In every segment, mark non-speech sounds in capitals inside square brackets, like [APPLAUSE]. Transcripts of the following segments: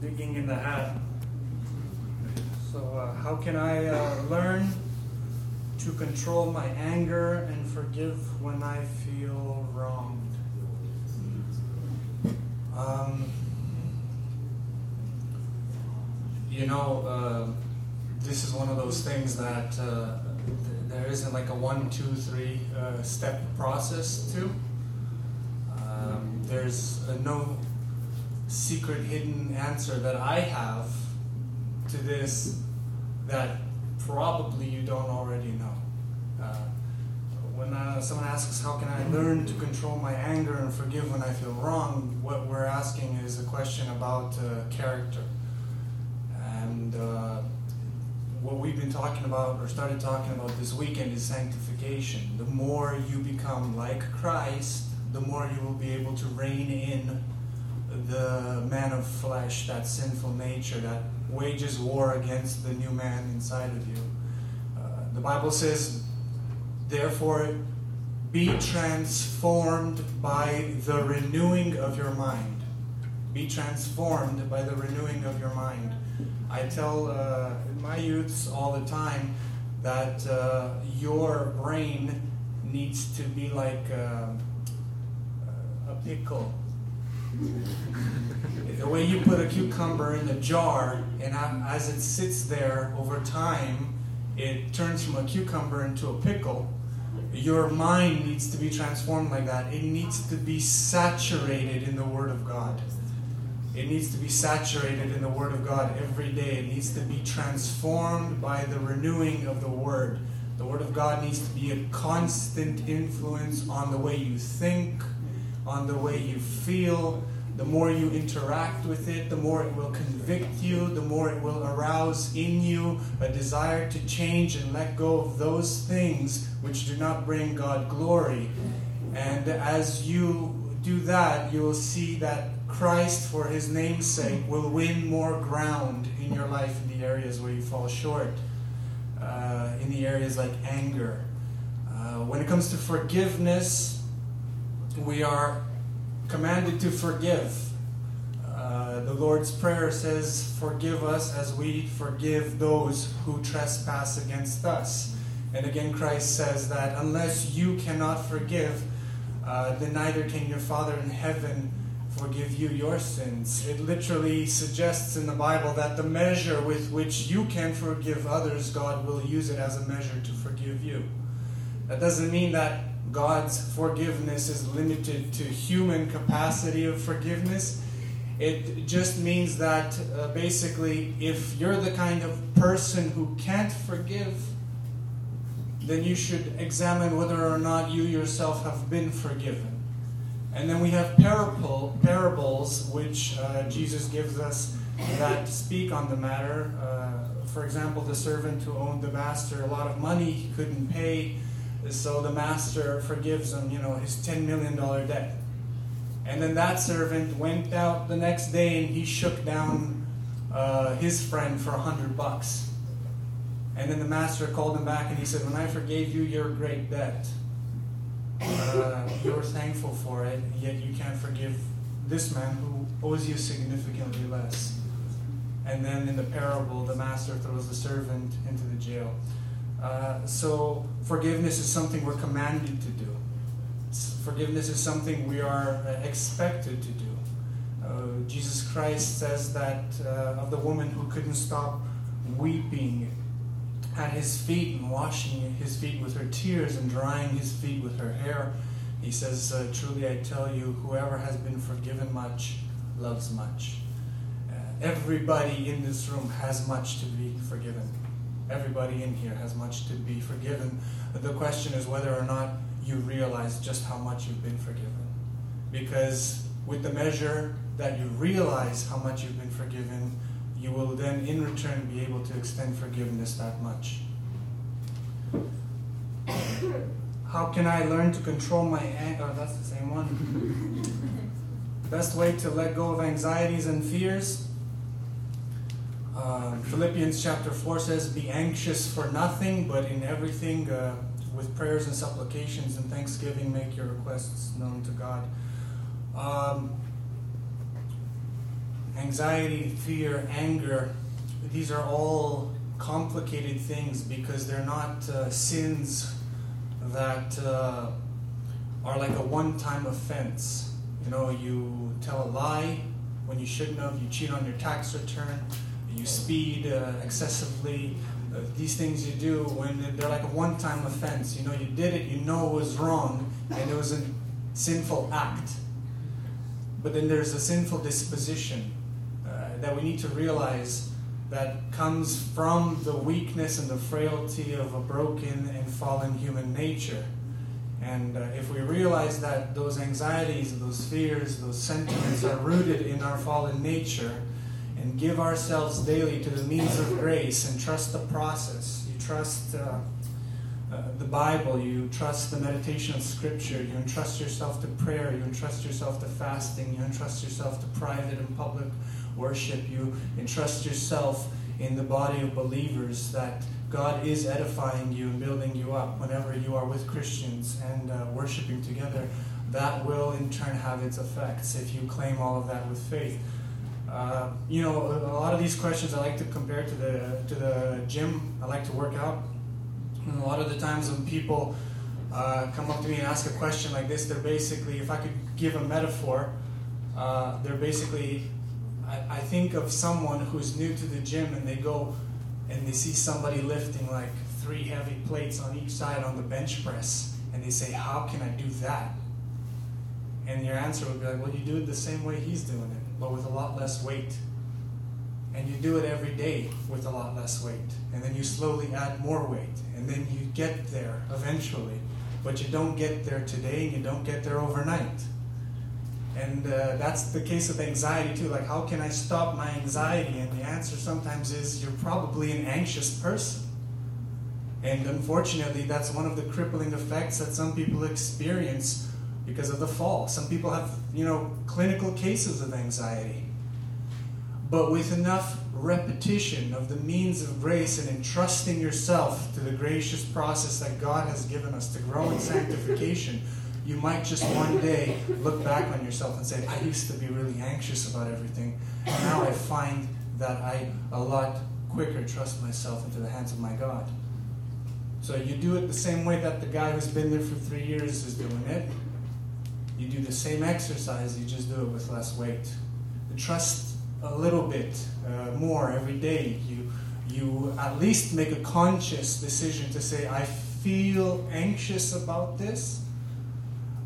digging in the hat. So, uh, how can I uh, learn to control my anger and forgive when I feel wronged? Um, you know, uh, this is one of those things that uh, th- there isn't like a one, two, three uh, step process to. Um, there's uh, no secret hidden answer that I have to this that probably you don't already know. Uh, when uh, someone asks, How can I learn to control my anger and forgive when I feel wrong? what we're asking is a question about uh, character. And uh, what we've been talking about or started talking about this weekend is sanctification. The more you become like Christ, the more you will be able to rein in the man of flesh, that sinful nature that wages war against the new man inside of you. Uh, the Bible says, therefore, be transformed by the renewing of your mind. Be transformed by the renewing of your mind. I tell uh, my youths all the time that uh, your brain needs to be like uh, a pickle the way you put a cucumber in a jar, and as it sits there over time, it turns from a cucumber into a pickle. Your mind needs to be transformed like that. It needs to be saturated in the Word of God. It needs to be saturated in the Word of God every day. It needs to be transformed by the renewing of the Word. The Word of God needs to be a constant influence on the way you think, on the way you feel. The more you interact with it, the more it will convict you, the more it will arouse in you a desire to change and let go of those things which do not bring God glory. And as you do that, you will see that Christ, for his name's sake, will win more ground in your life in the areas where you fall short, uh, in the areas like anger. Uh, when it comes to forgiveness, we are commanded to forgive. Uh, the Lord's Prayer says, Forgive us as we forgive those who trespass against us. And again, Christ says that unless you cannot forgive, uh, then neither can your Father in heaven forgive you your sins. It literally suggests in the Bible that the measure with which you can forgive others, God will use it as a measure to forgive you. That doesn't mean that God's forgiveness is limited to human capacity of forgiveness. It just means that uh, basically, if you're the kind of person who can't forgive, then you should examine whether or not you yourself have been forgiven. And then we have parable, parables which uh, Jesus gives us that speak on the matter. Uh, for example, the servant who owned the master a lot of money, he couldn't pay so the master forgives him, you know, his $10 million debt. And then that servant went out the next day and he shook down uh, his friend for a hundred bucks. And then the master called him back and he said, When I forgave you your great debt, uh, you're thankful for it, yet you can't forgive this man who owes you significantly less. And then in the parable, the master throws the servant into the jail. Uh, so forgiveness is something we're commanded to do. Forgiveness is something we are uh, expected to do. Uh, Jesus Christ says that uh, of the woman who couldn't stop weeping at his feet and washing his feet with her tears and drying his feet with her hair. He says, uh, Truly I tell you, whoever has been forgiven much loves much. everybody in this room has much to be forgiven. Everybody in here has much to be forgiven. The question is whether or not you realize just how much you've been forgiven. Because with the measure that you realize how much you've been forgiven, you will then in return be able to extend forgiveness that much. How can I learn to control my anger? Oh, that's the same one. [LAUGHS] Best way to let go of anxieties and fears uh, Philippians chapter 4 says, Be anxious for nothing, but in everything, uh, with prayers and supplications and thanksgiving, make your requests known to God. Um, anxiety, fear, anger, these are all complicated things because they're not uh, sins that uh, are like a one time offense. You know, you tell a lie when you shouldn't have, you cheat on your tax return, you speed uh, excessively. Uh, these things you do when they're like a one time offense. You know, you did it, you know it was wrong, and it was a sinful act. But then there's a sinful disposition uh, that we need to realize that comes from the weakness and the frailty of a broken and fallen human nature. And uh, if we realize that those anxieties, those fears, those sentiments are rooted in our fallen nature, and give ourselves daily to the means of grace and trust the process, you trust uh, uh, the Bible, you trust the meditation of Scripture, you entrust yourself to prayer, you entrust yourself to fasting, you entrust yourself to private and public worship, you entrust yourself in the body of believers that God is edifying you and building you up whenever you are with Christians and uh, worshiping together. That will in turn have its effects if you claim all of that with faith. Uh, you know, a lot of these questions I like to compare to the to the gym. I like to work out, and a lot of the times when people uh, come up to me and ask a question like this, they're basically, if I could give a metaphor, uh, they're basically I, I think of someone who's new to the gym and they go and they see somebody lifting like three heavy plates on each side on the bench press and they say, How can I do that? And your answer would be like, Well, you do it the same way he's doing it, but with a lot less weight. And you do it every day with a lot less weight. And then you slowly add more weight. And then you get there eventually. But you don't get there today and you don't get there overnight. And uh, that's the case with anxiety too. Like, how can I stop my anxiety? And the answer sometimes is you're probably an anxious person. And unfortunately, that's one of the crippling effects that some people experience because of the fall. Some people have, you know, clinical cases of anxiety. But with enough repetition of the means of grace and entrusting yourself to the gracious process that God has given us to grow in sanctification, you might just one day look back on yourself and say, I used to be really anxious about everything. And now I find that I a lot quicker trust myself into the hands of my God. So you do it the same way that the guy who's been there for three years is doing it. You do the same exercise, you just do it with less weight. Trust a little bit uh, more every day. You, you at least make a conscious decision to say, I feel anxious about this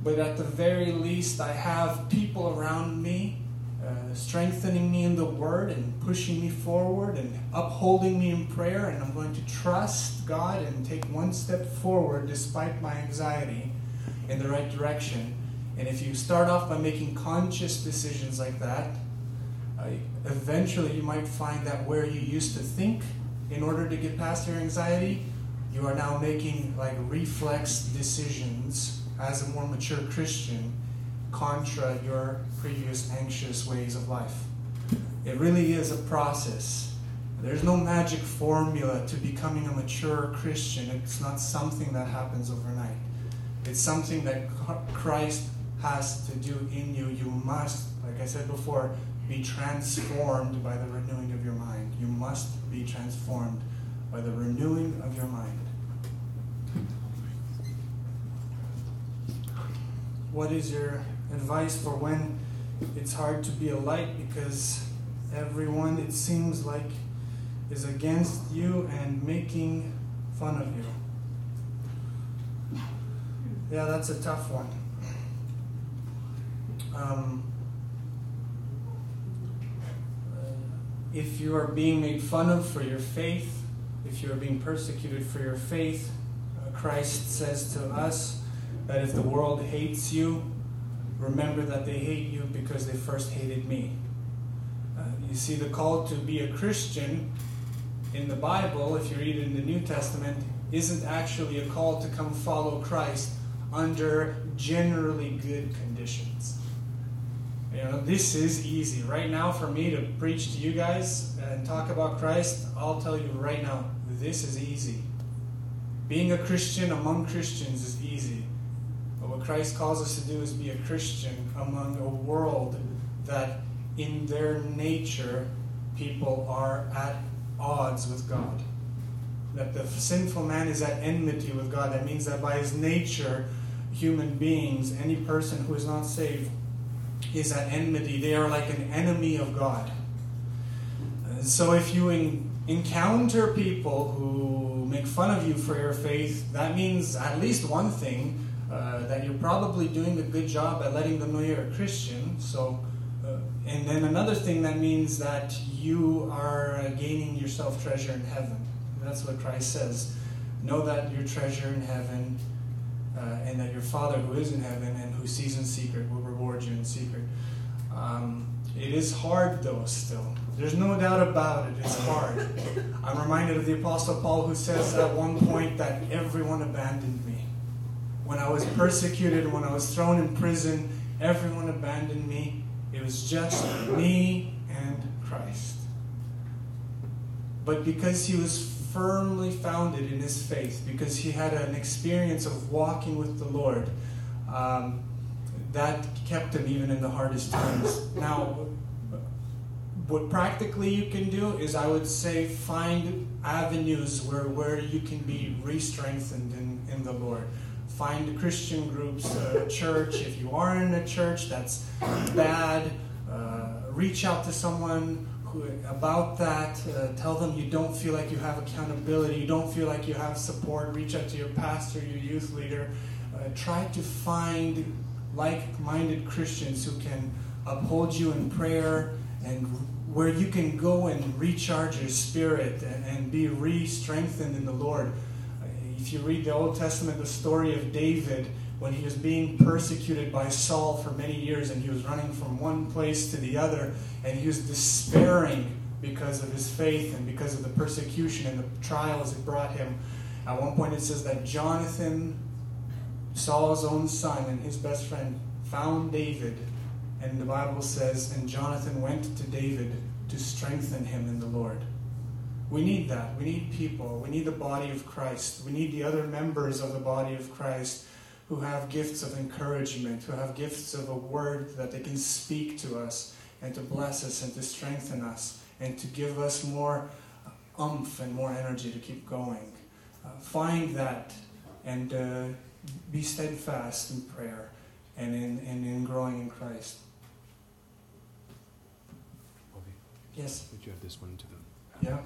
but at the very least, I have people around me uh, strengthening me in the Word and pushing me forward and upholding me in prayer. And I'm going to trust God and take one step forward despite my anxiety in the right direction. And if you start off by making conscious decisions like that, uh, eventually you might find that where you used to think in order to get past your anxiety, you are now making like reflex decisions as a more mature Christian contra your previous anxious ways of life. It really is a process. There's no magic formula to becoming a mature Christian. It's not something that happens overnight. It's something that Christ has to do in you. You must, like I said before, be transformed by the renewing of your mind. You must be transformed by the renewing of your mind. what is your advice for when it's hard to be a light because everyone, it seems like, is against you and making fun of you? Yeah, that's a tough one. Um, if you are being made fun of for your faith, if you are being persecuted for your faith, uh, Christ says to us, that if the world hates you, remember that they hate you because they first hated me. Uh, you see, the call to be a Christian in the Bible, if you read in the New Testament, isn't actually a call to come follow Christ under generally good conditions. You know, this is easy. Right now, for me to preach to you guys and talk about Christ, I'll tell you right now, this is easy. Being a Christian among Christians is easy. But what Christ calls us to do is be a Christian among a world that in their nature, people are at odds with God. That the sinful man is at enmity with God. That means that by his nature, human beings, any person who is not saved, is at enmity. They are like an enemy of God. So if you in, encounter people who make fun of you for your faith, that means at least one thing uh, that you're probably doing a good job at letting them know you're a Christian. So, uh, and then another thing that means that you are uh, gaining yourself treasure in heaven. That's what Christ says. Know that your treasure in heaven, uh, and that your Father who is in heaven and who sees in secret will reward you in secret. Um, it is hard though, still. There's no doubt about it, it's hard. [LAUGHS] I'm reminded of the Apostle Paul who says at one point that everyone abandoned me. When I was persecuted, when I was thrown in prison, everyone abandoned me. It was just me and Christ. But because he was firmly founded in his faith, because he had an experience of walking with the Lord, um, that kept him even in the hardest times. Now, what practically you can do is I would say find avenues where, where you can be re-strengthened in, in the Lord. Find Christian groups, uh, church. If you are in a church that's bad, uh, reach out to someone who, about that. Uh, tell them you don't feel like you have accountability, you don't feel like you have support. Reach out to your pastor, your youth leader. Uh, try to find like minded Christians who can uphold you in prayer and where you can go and recharge your spirit and, be re strengthened in the Lord. If you read the Old Testament, the story of David, when he was being persecuted by Saul for many years and he was running from one place to the other and he was despairing because of his faith and because of the persecution and the trials it brought him. At one point, it says that Jonathan, Saul's own son and his best friend, found David and the Bible says, and Jonathan went to David to strengthen him in the Lord. We need that. We need people. We need the body of Christ. We need the other members of the body of Christ who have gifts of encouragement, who have gifts of a word that they can speak to us and to bless us and to strengthen us and to give us more umph and more energy to keep going. Uh, find that and uh, be steadfast in prayer and in, and in growing in Christ. Yes. Would you have this one to the? Yeah.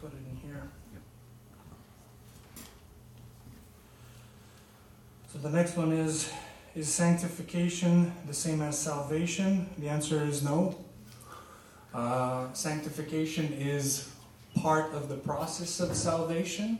Put it in here. Yep. So the next one is is sanctification the same as salvation? The answer is no. Uh, sanctification is part of the process of salvation.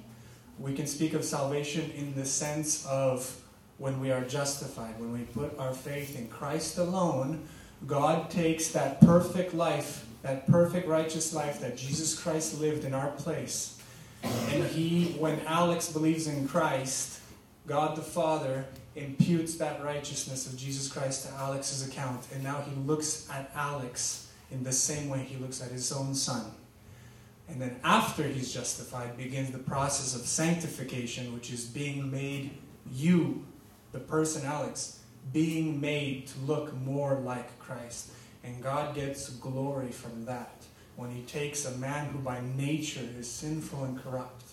We can speak of salvation in the sense of when we are justified, when we put our faith in Christ alone, God takes that perfect life, that perfect righteous life that Jesus Christ lived in our place. And he, when Alex believes in Christ, God the Father imputes that righteousness of Jesus Christ to Alex's account. And now he looks at Alex in the same way he looks at his own son. And then after he's justified begins the process of sanctification, which is being made you the person Alex being made to look more like Christ. And God gets glory from that when He takes a man who by nature is sinful and corrupt,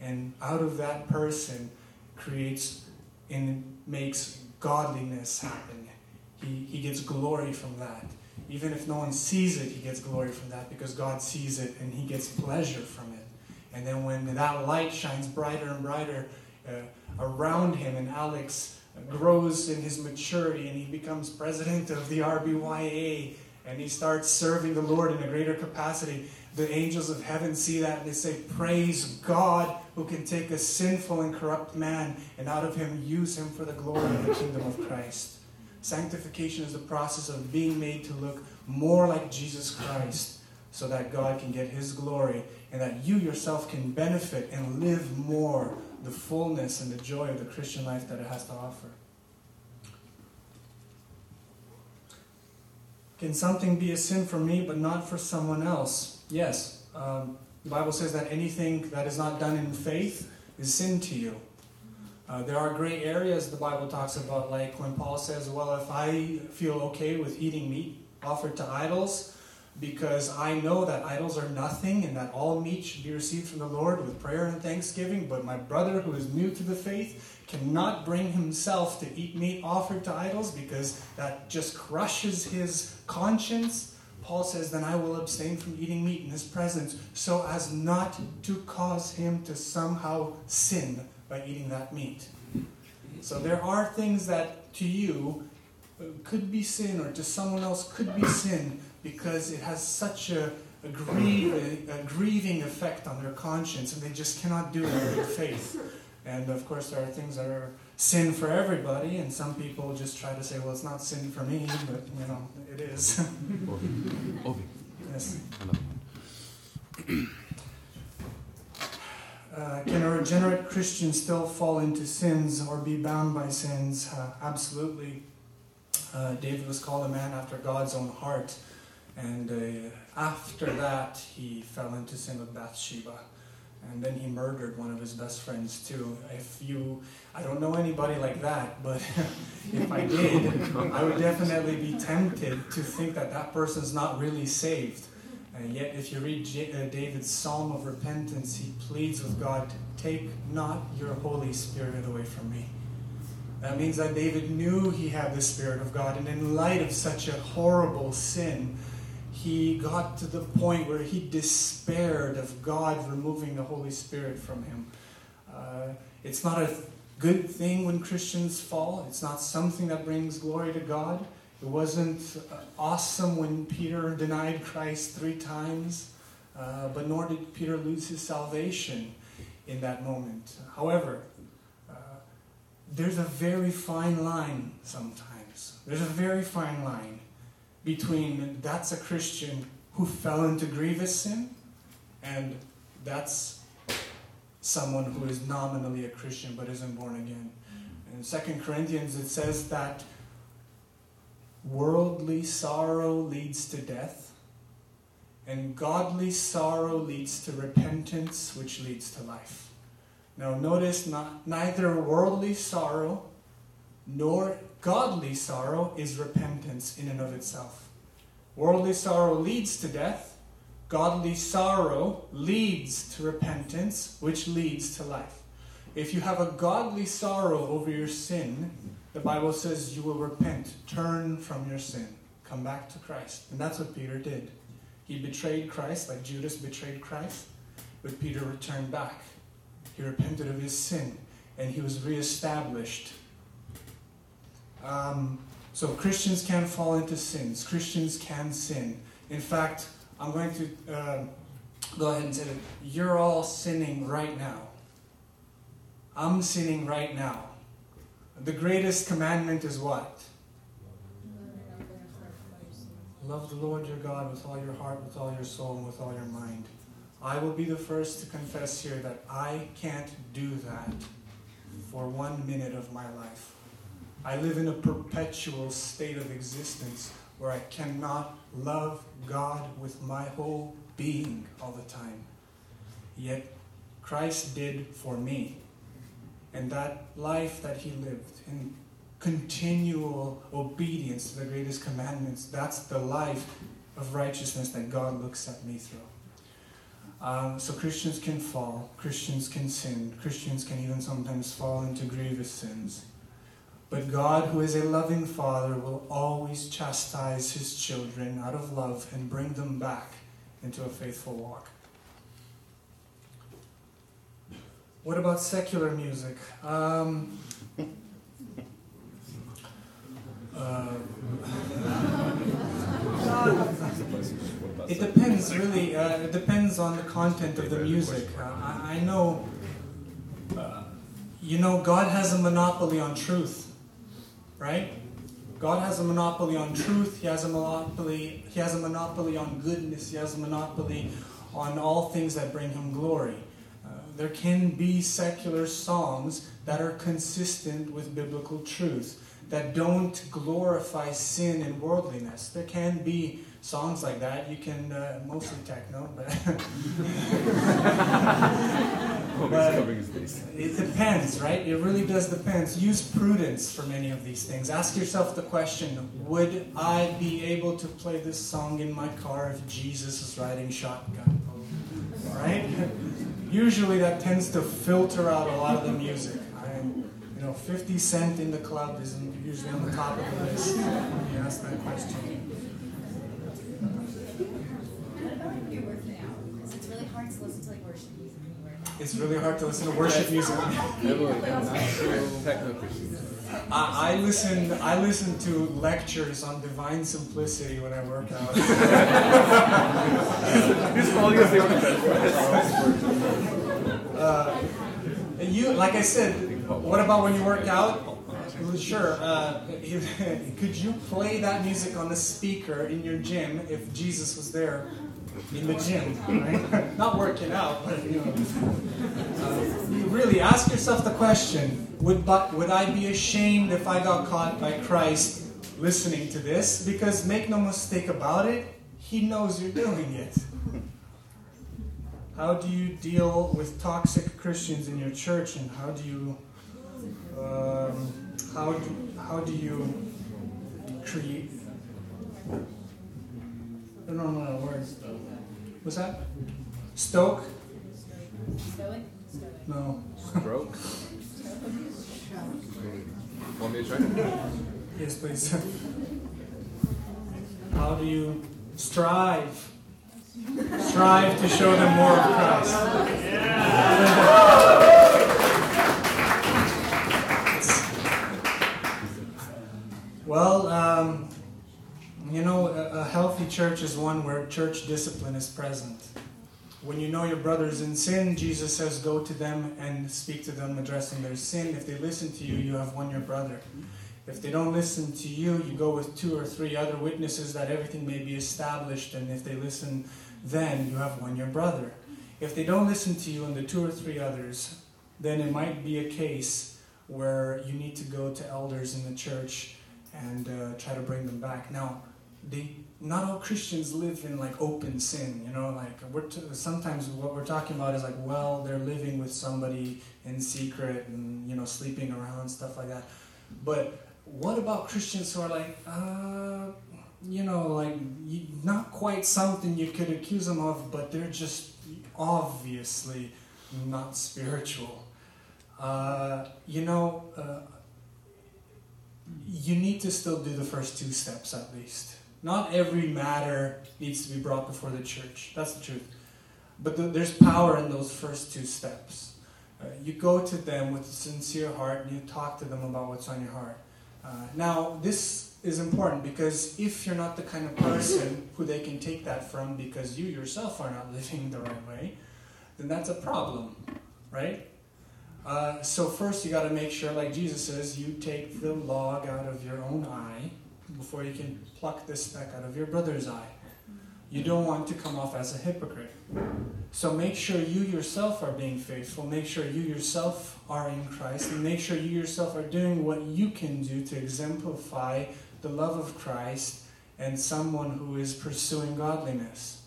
and out of that person creates and makes godliness happen. He, he gets glory from that. Even if no one sees it, he gets glory from that because God sees it and he gets pleasure from it. And then when that light shines brighter and brighter, uh, around him, and Alex grows in his maturity and he becomes president of the RBYA and he starts serving the Lord in a greater capacity. The angels of heaven see that and they say, Praise God who can take a sinful and corrupt man and out of him use him for the glory of the kingdom of Christ. Sanctification is the process of being made to look more like Jesus Christ so that God can get his glory and that you yourself can benefit and live more the fullness and the joy of the Christian life that it has to offer. Can something be a sin for me but not for someone else? Yes. Um, the Bible says that anything that is not done in faith is sin to you. Uh, there are gray areas the Bible talks about, like when Paul says, Well, if I feel okay with eating meat offered to idols, because I know that idols are nothing and that all meat should be received from the Lord with prayer and thanksgiving, but my brother who is new to the faith cannot bring himself to eat meat offered to idols because that just crushes his conscience. Paul says, Then I will abstain from eating meat in his presence so as not to cause him to somehow sin by eating that meat. So there are things that to you could be sin or to someone else could be sin because it has such a, a, grieving, a grieving effect on their conscience and they just cannot do it in good faith. And of course, there are things that are sin for everybody, and some people just try to say, well, it's not sin for me, but you know, it is. [LAUGHS] yes. [CLEARS THROAT] Uh, can a regenerate Christian still fall into sins or be bound by sins? Uh, absolutely. Uh, David was called a man after God's own heart, and uh, after that, he fell into sin with Bathsheba. And then he murdered one of his best friends too. If you, I don't know anybody like that, but [LAUGHS] if I [LAUGHS] did, I would definitely be tempted to think that that person's not really saved. And yet, if you read J- uh, David's psalm of repentance, he pleads with God, Take not your Holy Spirit away from me. That means that David knew he had the Spirit of God, and in light of such a horrible sin, he got to the point where he despaired of God removing the Holy Spirit from him. Uh, it's not a good thing when Christians fall, it's not something that brings glory to God. It wasn't awesome when Peter denied Christ three times, uh, but nor did Peter lose his salvation in that moment. However, uh, there's a very fine line sometimes. There's a very fine line between that's a Christian who fell into grievous sin and that's someone who is nominally a Christian but isn't born again. In 2 Corinthians it says that Worldly sorrow leads to death, and godly sorrow leads to repentance, which leads to life. Now, notice not, neither worldly sorrow nor godly sorrow is repentance in and of itself. Worldly sorrow leads to death, godly sorrow leads to repentance, which leads to life. If you have a godly sorrow over your sin, the Bible says you will repent, turn from your sin, come back to Christ. And that's what Peter did. He betrayed Christ like Judas betrayed Christ, but Peter returned back. He repented of his sin and he was reestablished. Um, so Christians can fall into sins. Christians can sin. In fact, I'm going to uh, go ahead and say that you're all sinning right now. I'm sinning right now. The greatest commandment is what? Love the Lord your God with all your heart, with all your soul, and with all your mind. I will be the first to confess here that I can't do that for one minute of my life. I live in a perpetual state of existence where I cannot love God with my whole being all the time. Yet Christ did for me and that life that he lived in continual obedience to the greatest commandments, that's the life of righteousness that God looks at me through. Um, so Christians can fall, Christians can sin, Christians can even sometimes fall into grievous sins. But God, who is a loving Father, will always chastise his children out of love and bring them back into a faithful walk. What about secular music? Um, uh, it depends, really. Uh, it depends on the content of the music. Uh, I, I, know, uh, you know, God has a monopoly on truth, right? God has a monopoly on truth. He has a monopoly. He has a monopoly on goodness. He has a monopoly on all things that bring Him glory there can be secular songs that are consistent with biblical truth. that don't glorify sin and worldliness. There can be songs like that. You can, uh, mostly techno, but. [LAUGHS] but it depends, right? It really does depend. Use prudence for many of these things. Ask yourself the question Would I be able to play this song in my car if Jesus is riding shotgun? Right? [LAUGHS] Usually that tends to filter out a lot of the music. I, you know, 50 Cent in the club is usually on the top of the list when you ask that question. It's really hard to listen to worship music. I, I listen. I listen to lectures on divine simplicity when I work out. [LAUGHS] uh, you, like I said, what about when you work out? Sure. Uh, [LAUGHS] could you play that music on the speaker in your gym if Jesus was there in the gym, right? Not working out, but you know. Uh, you really ask yourself the question: Would but would I be ashamed if I got caught by Christ listening to this? Because make no mistake about it, He knows you're doing it. How do you deal with toxic Christians in your church, and how do you um, how do, how do you create I don't know the words. What's that? Stoke? Stoic? No. Stroke? [LAUGHS] Want me to try? Yes, please. How do you strive? Strive to show them more of Christ. [LAUGHS] well, um, you know, a, a healthy church is one where church discipline is present. When you know your brother's in sin, Jesus says, Go to them and speak to them, addressing their sin. If they listen to you, you have won your brother. If they don't listen to you, you go with two or three other witnesses that everything may be established, and if they listen, then you have won your brother. If they don't listen to you and the two or three others, then it might be a case where you need to go to elders in the church and uh, try to bring them back. Now, they not all Christians live in like open sin, you know. Like we're t- sometimes what we're talking about is like, well, they're living with somebody in secret and you know sleeping around stuff like that. But what about Christians who are like, uh, you know, like not quite something you could accuse them of, but they're just obviously not spiritual. Uh, you know, uh, you need to still do the first two steps at least not every matter needs to be brought before the church. That's the truth. But the, there's power in those first two steps. Uh, you go to them with a sincere heart and you talk to them about what's on your heart. Uh, now, this is important because if you're not the kind of person who they can take that from because you yourself are not [LAUGHS] living the right way, then that's a problem, right? Uh, so, first, you got to make sure, like Jesus says, you take the log out of your own eye before you can pluck this speck out of your brother's eye. You don't want to come off as a hypocrite. So make sure you yourself are being faithful. Make sure you yourself are in Christ. And make sure you yourself are doing what you can do to exemplify the love of Christ and someone who is pursuing godliness.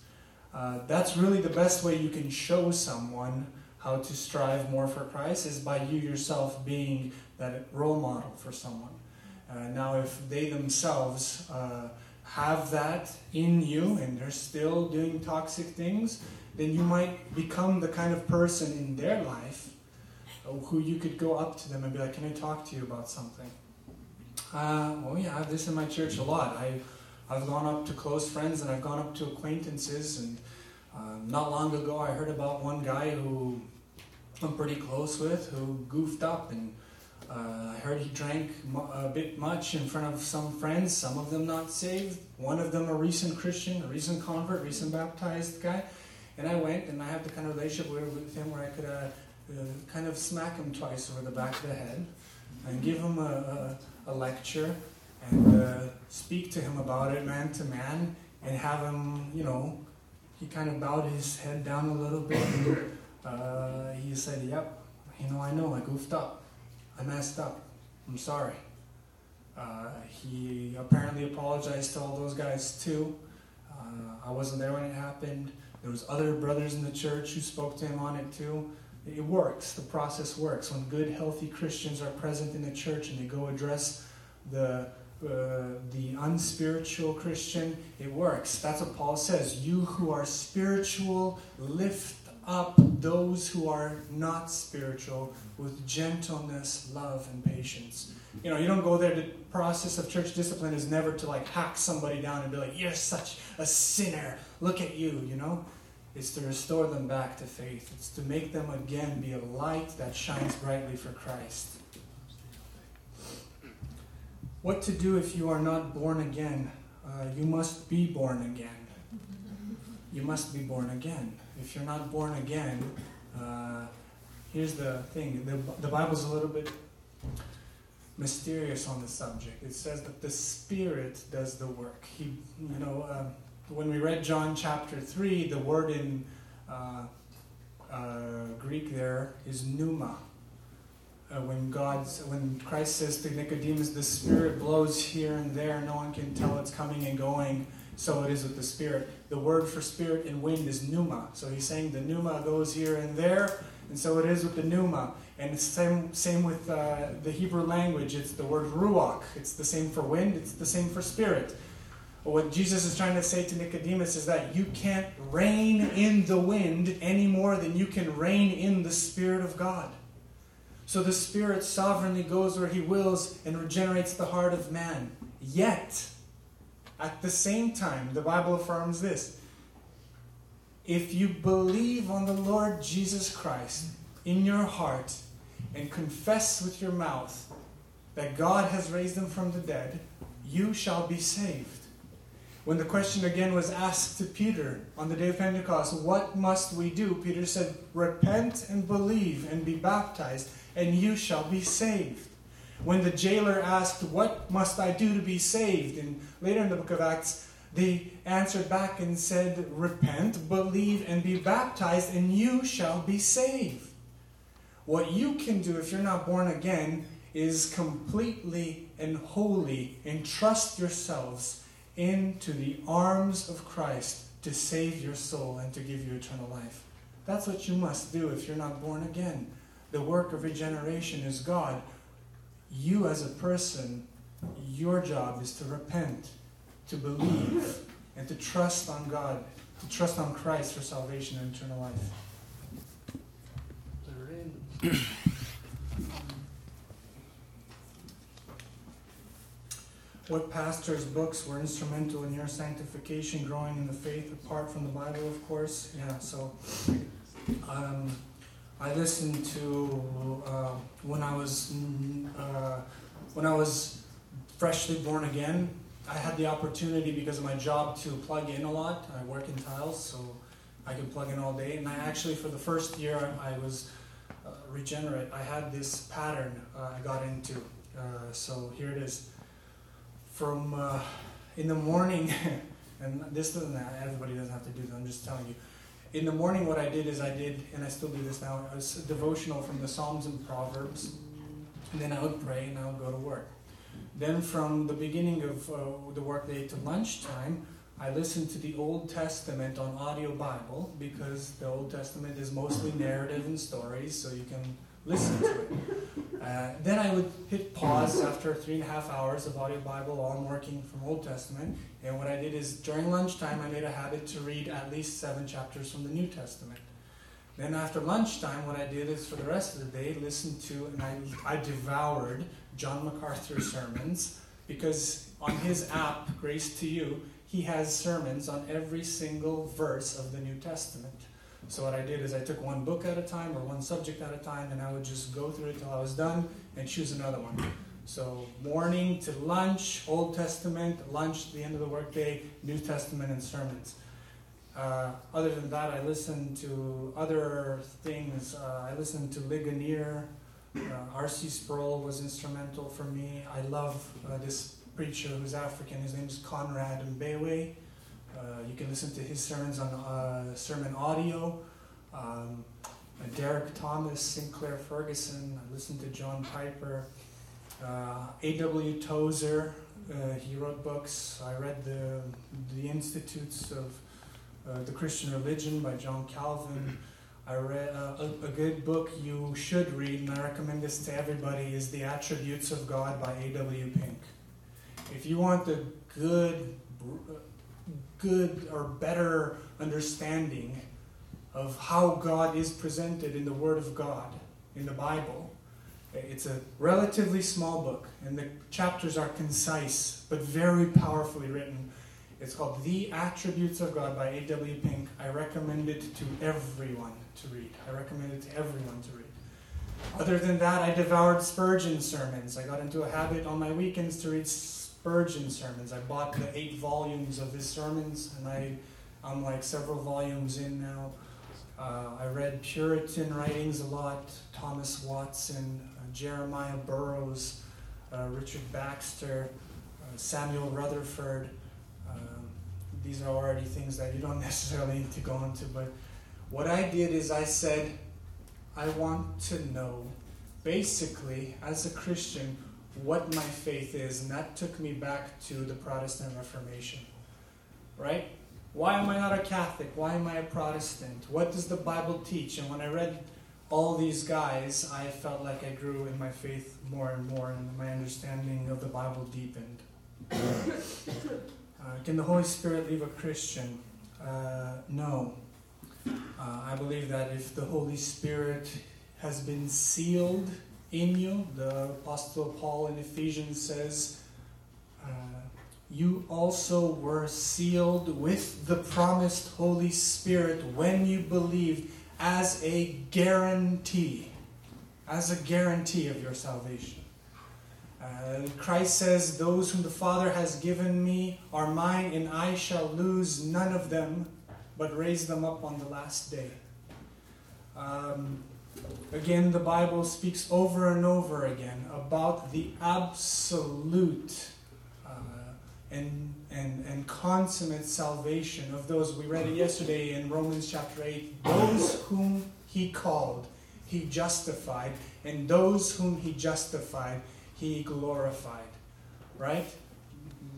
Uh, that's really the best way you can show someone how to strive more for Christ is by you yourself being that role model for someone. Uh, now, if they themselves uh, have that in you and they're still doing toxic things, then you might become the kind of person in their life uh, who you could go up to them and be like, Can I talk to you about something? Uh, well, yeah, I have this in my church a lot. I, I've gone up to close friends and I've gone up to acquaintances. And uh, not long ago, I heard about one guy who I'm pretty close with who goofed up and uh, I heard he drank a bit much in front of some friends, some of them not saved. One of them a recent Christian, a recent convert, recent baptized guy. And I went and I have the kind of relationship with him where I could uh, uh, kind of smack him twice over the back of the head and give him a, a, a lecture and uh, speak to him about it man to man and have him, you know, he kind of bowed his head down a little bit. And, uh, he said, Yep, you know, I know, I goofed up. I messed up. I'm sorry. Uh, he apparently apologized to all those guys too. Uh, I wasn't there when it happened. There was other brothers in the church who spoke to him on it too. It works. The process works. When good, healthy Christians are present in the church and they go address the uh, the unspiritual Christian, it works. That's what Paul says. You who are spiritual, lift up those who are not spiritual with gentleness, love, and patience. You know, you don't go there. The process of church discipline is never to like hack somebody down and be like, "You're such a sinner. Look at you." You know, it's to restore them back to faith. It's to make them again be a light that shines brightly for Christ. What to do if you are not born again? Uh, you must be born again. You must be born again. If you're not born again, uh, here's the thing the, the Bible's a little bit mysterious on the subject. It says that the Spirit does the work. He, you know, uh, when we read John chapter 3, the word in uh, uh, Greek there is pneuma uh, when God's when Christ says to Nicodemus, the Spirit blows here and there, no one can tell it's coming and going. So it is with the Spirit. The word for spirit and wind is pneuma. So he's saying the pneuma goes here and there, and so it is with the pneuma. And it's same same with uh, the Hebrew language. It's the word ruach. It's the same for wind. It's the same for spirit. What Jesus is trying to say to Nicodemus is that you can't rein in the wind any more than you can rein in the Spirit of God. So the Spirit sovereignly goes where He wills and regenerates the heart of man. Yet, at the same time, the Bible affirms this if you believe on the Lord Jesus Christ in your heart and confess with your mouth that God has raised him from the dead, you shall be saved. When the question again was asked to Peter on the day of Pentecost, what must we do? Peter said, Repent and believe and be baptized and you shall be saved. When the jailer asked, What must I do to be saved? And later in the book of Acts, they answered back and said, Repent, believe, and be baptized, and you shall be saved. What you can do if you're not born again is completely and wholly entrust yourselves into the arms of Christ to save your soul and to give you eternal life. That's what you must do if you're not born again the work of regeneration is God. You, as a person, your job is to repent, to believe, and to trust on God, to trust on Christ for salvation and eternal life. what pastors' books were instrumental in your sanctification, growing in the faith, apart from the Bible, of course? Yeah, so um, I listened to uh, when I was uh, when I was freshly born again. I had the opportunity because of my job to plug in a lot. I work in tiles, so I can plug in all day. And I actually, for the first year I was uh, regenerate, I had this pattern uh, I got into. Uh, so here it is. From uh, in the morning, [LAUGHS] and this doesn't everybody doesn't have to do this. I'm just telling you in the morning, what I did is I did, and I still do this now, a devotional from the Psalms and Proverbs. And then I would pray and I would go to work. Then, from the beginning of uh, the workday to lunchtime, I listened to the Old Testament on audio Bible because the Old Testament is mostly narrative and stories, so you can listen to [LAUGHS] it. Uh, then I would hit pause after three and a half hours of audio Bible while I'm working from Old Testament. And what I did is during lunchtime, I made a habit to read at least seven chapters from the New Testament. Then after lunchtime, what I did is for the rest of the day, listen to and I, I devoured John MacArthur's sermons because on his app, Grace to You, he has sermons on every single verse of the New Testament. So what I did is I took one book at a time or one subject at a time, and I would just go through it till I was done and choose another one. So morning to lunch, Old Testament, lunch, the end of the workday, New Testament, and sermons. Uh, other than that, I listened to other things. Uh, I listened to Ligonier. Uh, R.C. Sproul was instrumental for me. I love uh, this preacher who's African. His name is Conrad Mbewe. Uh, you can listen to his sermons on uh, sermon audio. Um, Derek Thomas, Sinclair Ferguson. I listened to John Piper. Uh, A.W. Tozer, uh, he wrote books. I read the, the Institutes of uh, the Christian Religion by John Calvin. I read uh, a, a, good book you should read, and I recommend this to everybody, is The Attributes of God by A.W. Pink. If you want the good, good or better understanding of how God is presented in the Word of God, in the Bible, it's a relatively small book, and the chapters are concise but very powerfully written. It's called The Attributes of God by A.W. Pink. I recommend it to everyone to read. I recommend it to everyone to read. Other than that, I devoured Spurgeon sermons. I got into a habit on my weekends to read Spurgeon sermons. I bought the eight volumes of his sermons, and I, I'm like several volumes in now. Uh, I read Puritan writings a lot, Thomas Watson, uh, Jeremiah Burroughs, uh, Richard Baxter, uh, Samuel Rutherford. Um, these are already things that you don't [LAUGHS] necessarily need to go into, but what I did is I said, I want to know, basically, as a Christian, what my faith is. And that took me back to the Protestant Reformation. Right? Why am I not a Catholic? Why am I a Protestant? What does the Bible teach? And when I read all these guys, I felt like I grew in my faith more and more, and my understanding of the Bible deepened. uh, can the Holy Spirit leave a Christian? Uh, no. Uh, I believe that if the Holy Spirit has been sealed in you, the Apostle Paul in Ephesians says, uh, you also were sealed with the promised Holy Spirit when you believed as a guarantee, as a guarantee of your salvation. Uh, Christ says, Those whom the Father has given me are mine, and I shall lose none of them but raise them up on the last day. Um, again, the Bible speaks over and over again about the absolute uh, and, and, and consummate salvation of those. We read it yesterday in Romans chapter 8. Those whom he called, he justified, and those whom he justified, he glorified. Right?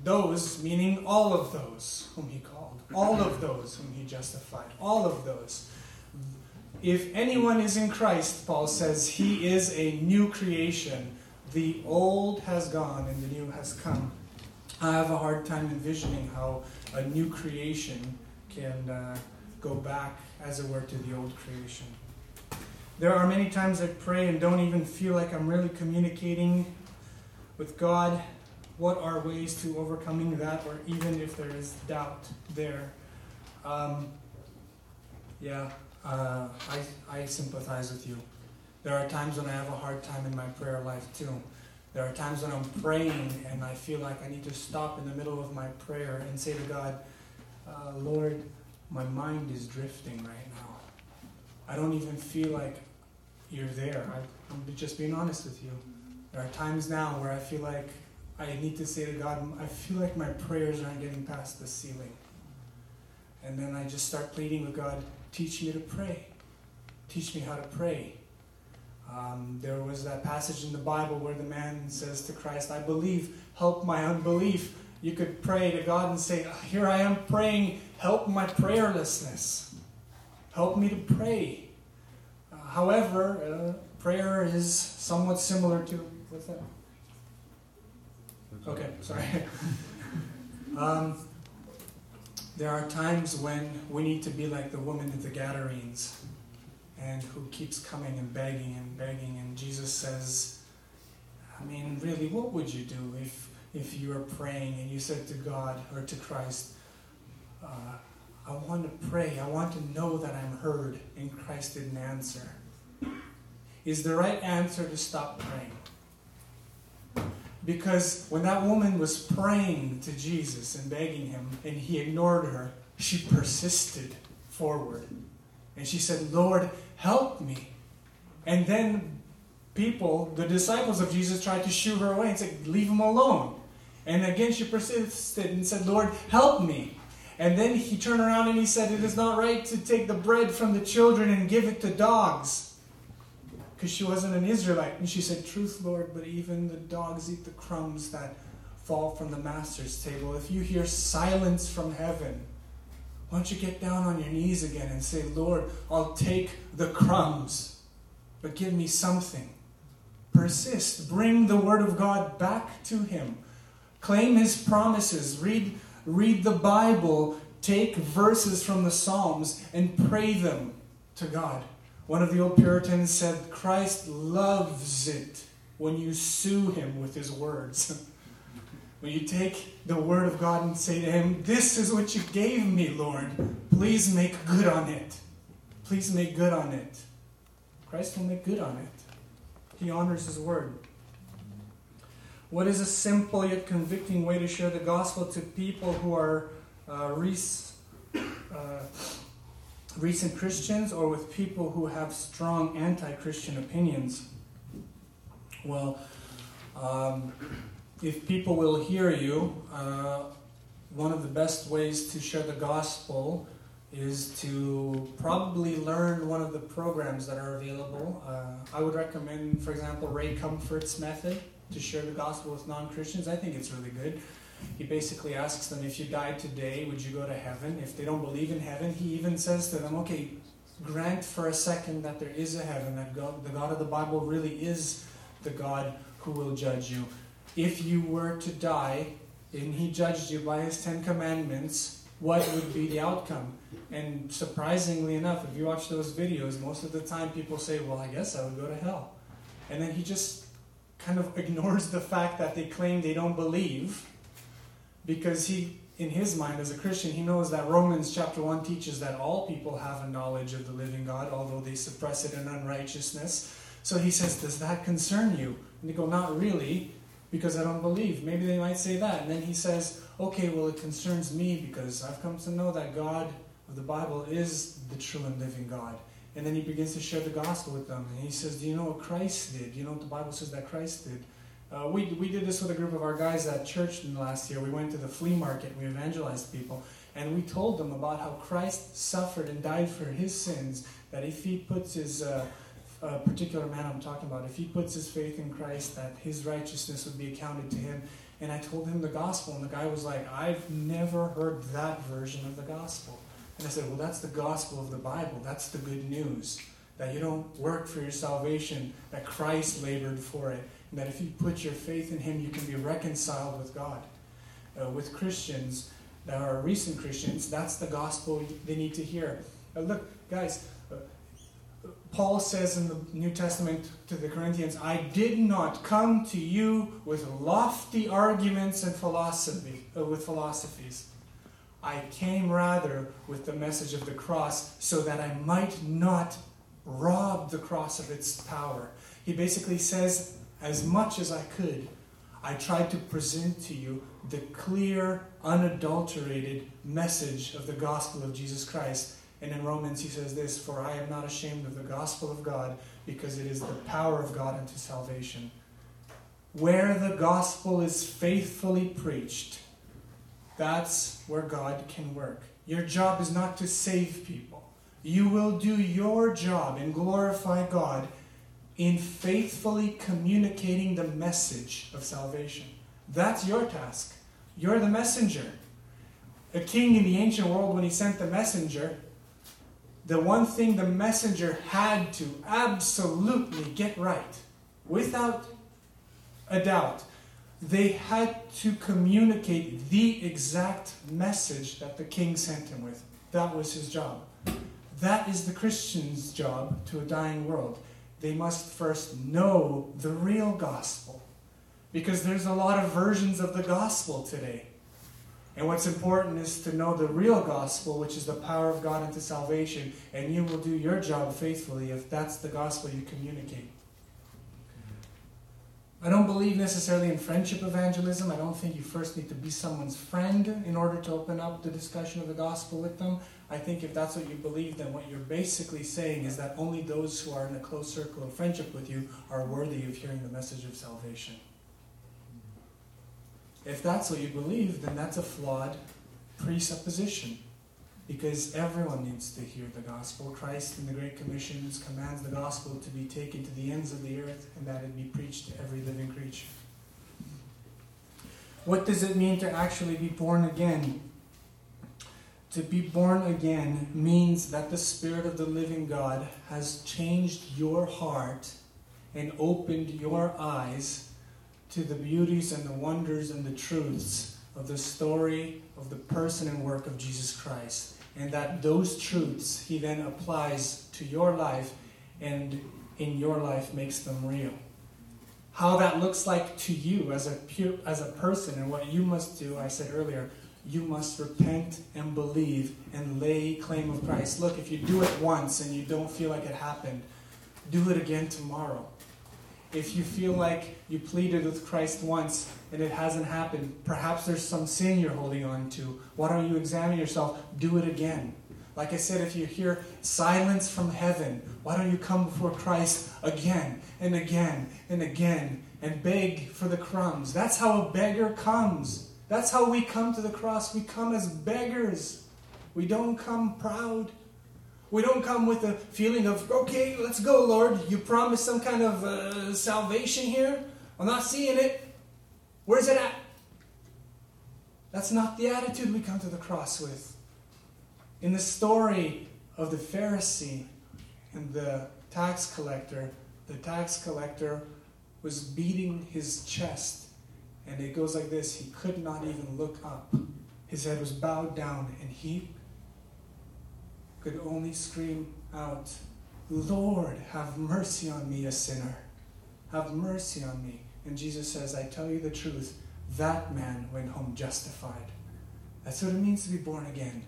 Those, meaning all of those whom he called all of those whom he justified. All of those. If anyone is in Christ, Paul says, he is a new creation. The old has gone and the new has come. I have a hard time envisioning how a new creation can uh, go back, as it were, to the old creation. There are many times I pray and don't even feel like I'm really communicating with God what are ways to overcoming that, or even if there is doubt there. Um, yeah, uh, I, I sympathize with you. There are times when I have a hard time in my prayer life too. There are times when I'm praying and I feel like I need to stop in the middle of my prayer and say to God, uh, Lord, my mind is drifting right now. I don't even feel like you're there. I, I'm just being honest with you. There are times now where I feel like I need to say to God, I feel like my prayers aren't getting past the ceiling. And then I just start pleading with God, teach me to pray. Teach me how to pray. Um, there was that passage in the Bible where the man says to Christ, I believe, help my unbelief. You could pray to God and say, Here I am praying, help my prayerlessness. Help me to pray. Uh, however, uh, prayer is somewhat similar to, what's that? Okay, sorry. [LAUGHS] um, there are times when we need to be like the woman at the Gadarenes and who keeps coming and begging and begging. And Jesus says, I mean, really, what would you do if, if you were praying and you said to God or to Christ, uh, I want to pray, I want to know that I'm heard, and Christ didn't answer? Is the right answer to stop praying? Because when that woman was praying to Jesus and begging him, and he ignored her, she persisted forward. And she said, Lord, help me. And then people, the disciples of Jesus, tried to shoo her away and said, Leave him alone. And again she persisted and said, Lord, help me. And then he turned around and he said, It is not right to take the bread from the children and give it to dogs. Because she wasn't an Israelite. And she said, Truth, Lord, but even the dogs eat the crumbs that fall from the master's table. If you hear silence from heaven, why don't you get down on your knees again and say, Lord, I'll take the crumbs, but give me something. Persist. Bring the Word of God back to Him. Claim His promises. Read, read the Bible. Take verses from the Psalms and pray them to God. One of the old Puritans said, Christ loves it when you sue him with his words. [LAUGHS] when you take the word of God and say to him, This is what you gave me, Lord. Please make good on it. Please make good on it. Christ will make good on it. He honors his word. What is a simple yet convicting way to share the gospel to people who are uh, res- uh, recent Christians or with people who have strong anti Christian opinions? Well, um, if people will hear you, uh, one of the best ways to share the gospel is to probably learn one of the programs that are available. Uh, I would recommend, for example, Ray Comfort's method to share the gospel with non Christians. I think it's really good. He basically asks them, if you died today, would you go to heaven? If they don't believe in heaven, he even says to them, okay, grant for a second that there is a heaven, that God, the God of the Bible really is the God who will judge you. If you were to die and he judged you by his Ten Commandments, what would be the outcome? And surprisingly enough, if you watch those videos, most of the time people say, well, I guess I would go to hell. And then he just kind of [LAUGHS] ignores the fact that they claim they don't believe because he in his mind as a christian he knows that romans chapter 1 teaches that all people have a knowledge of the living god although they suppress it in unrighteousness. So he says does that concern you? And they go not really because i don't believe. Maybe they might say that. And then he says okay well it concerns me because i've come to know that god of the bible is the true and living god. And then he begins to share the gospel with them. And he says do you know what christ did? You know what the bible says that christ did uh, we, we did this with a group of our guys at church last year. We went to the flea market, we evangelized people, and we told them about how Christ suffered and died for his sins. That if he puts his, uh, uh, particular man I'm talking about, if he puts his faith in Christ, that his righteousness would be accounted to him. And I told him the gospel, and the guy was like, I've never heard that version of the gospel. And I said, Well, that's the gospel of the Bible. That's the good news. That you don't work for your salvation, that Christ labored for it and that if you put your faith in Him, you can be reconciled with God. Uh, with Christians that are recent Christians, that's the gospel they need to hear. Uh, look, guys, uh, Paul says in the New Testament to the Corinthians, I did not come to you with lofty arguments and philosophy, uh, with philosophies. I came rather with the message of the cross so that I might not rob the cross of its power. He basically says, as much as I could, I tried to present to you the clear, unadulterated message of the gospel of Jesus Christ. And in Romans, he says this For I am not ashamed of the gospel of God, because it is the power of God unto salvation. Where the gospel is faithfully preached, that's where God can work. Your job is not to save people. You will do your job and glorify God in faithfully communicating the message of salvation. That's your task. You're the messenger. A king in the ancient world, when he sent the messenger, the one thing the messenger had to absolutely get right, without a doubt, they had to communicate the exact message that the king sent him with. That was his job. That is the Christian's job to a dying world they must first know the real gospel. Because there's a lot of versions of the gospel today. And what's important is to know the real gospel, which is the power of God into salvation, and you will do your job faithfully if that's the gospel you communicate. I don't believe necessarily in friendship evangelism. I don't think you first need to be someone's friend in order to open up the discussion of the gospel with them. I think if that's what you believe, then what you're basically saying is that only those who are in a close circle of friendship with you are worthy of hearing the message of salvation. If that's what you believe, then that's a flawed presupposition. because everyone needs to hear the gospel. Christ in the Great Commissions commands the gospel to be taken to the ends of the earth and that it be preached to every living creature. What does it mean to actually be born again? To be born again means that the Spirit of the living God has changed your heart and opened your eyes to the beauties and the wonders and the truths of the story of the person and work of Jesus Christ. And that those truths he then applies to your life and in your life makes them real. How that looks like to you as a, as a person and what you must do, I said earlier, you must repent and believe and lay claim of Christ. Look, if you do it once and you don't feel like it happened, do it again tomorrow. If you feel like you pleaded with Christ once and it hasn't happened, perhaps there's some sin you're holding on to. Why don't you examine yourself? Do it again. Like I said, if you hear silence from heaven, why don't you come before Christ again and again and again and beg for the crumbs? That's how a beggar comes. That's how we come to the cross. We come as beggars. We don't come proud. We don't come with a feeling of, okay, let's go, Lord. You promised some kind of uh, salvation here. I'm not seeing it. Where's it at? That's not the attitude we come to the cross with. In the story of the Pharisee and the tax collector, the tax collector was beating his chest. And it goes like this He could not even look up. His head was bowed down, and he could only scream out, Lord, have mercy on me, a sinner. Have mercy on me. And Jesus says, I tell you the truth, that man went home justified. That's what it means to be born again.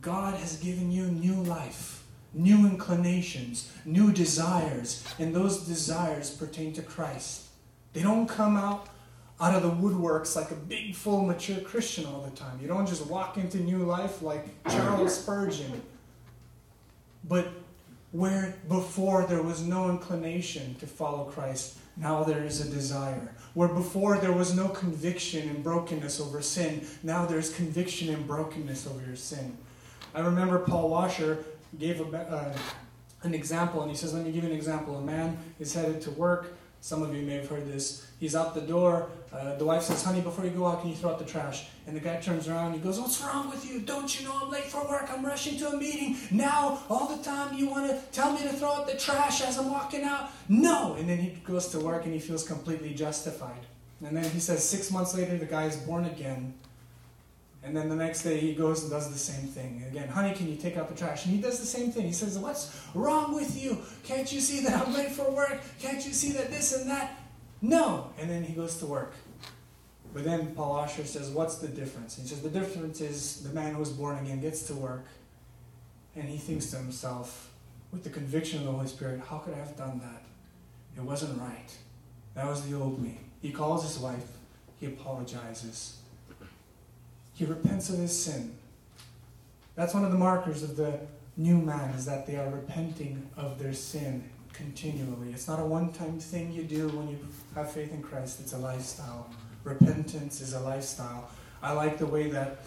God has given you new life, new inclinations, new desires, and those desires pertain to Christ. They don't come out out of the woodworks like a big, full, mature Christian all the time. You don't just walk into new life like Charles Spurgeon. But where before there was no inclination to follow Christ, now there is a desire. Where before there was no conviction and brokenness over sin, now there's conviction and brokenness over your sin. I remember Paul Washer gave a, uh, an example, and he says, Let me give you an example. A man is headed to work. Some of you may have heard this. He's out the door. Uh, the wife says, Honey, before you go out, can you throw out the trash? And the guy turns around. and He goes, What's wrong with you? Don't you know I'm late for work? I'm rushing to a meeting. Now, all the time, you want to tell me to throw out the trash as I'm walking out? No. And then he goes to work and he feels completely justified. And then he says, Six months later, the guy is born again. And then the next day he goes and does the same thing. Again, honey, can you take out the trash? And he does the same thing. He says, What's wrong with you? Can't you see that I'm late for work? Can't you see that this and that? No. And then he goes to work. But then Paul Washer says, What's the difference? He says, The difference is the man who was born again gets to work and he thinks to himself, with the conviction of the Holy Spirit, How could I have done that? It wasn't right. That was the old me. He calls his wife, he apologizes. He repents of his sin. That's one of the markers of the new man, is that they are repenting of their sin continually. It's not a one time thing you do when you have faith in Christ, it's a lifestyle. Repentance is a lifestyle. I like the way that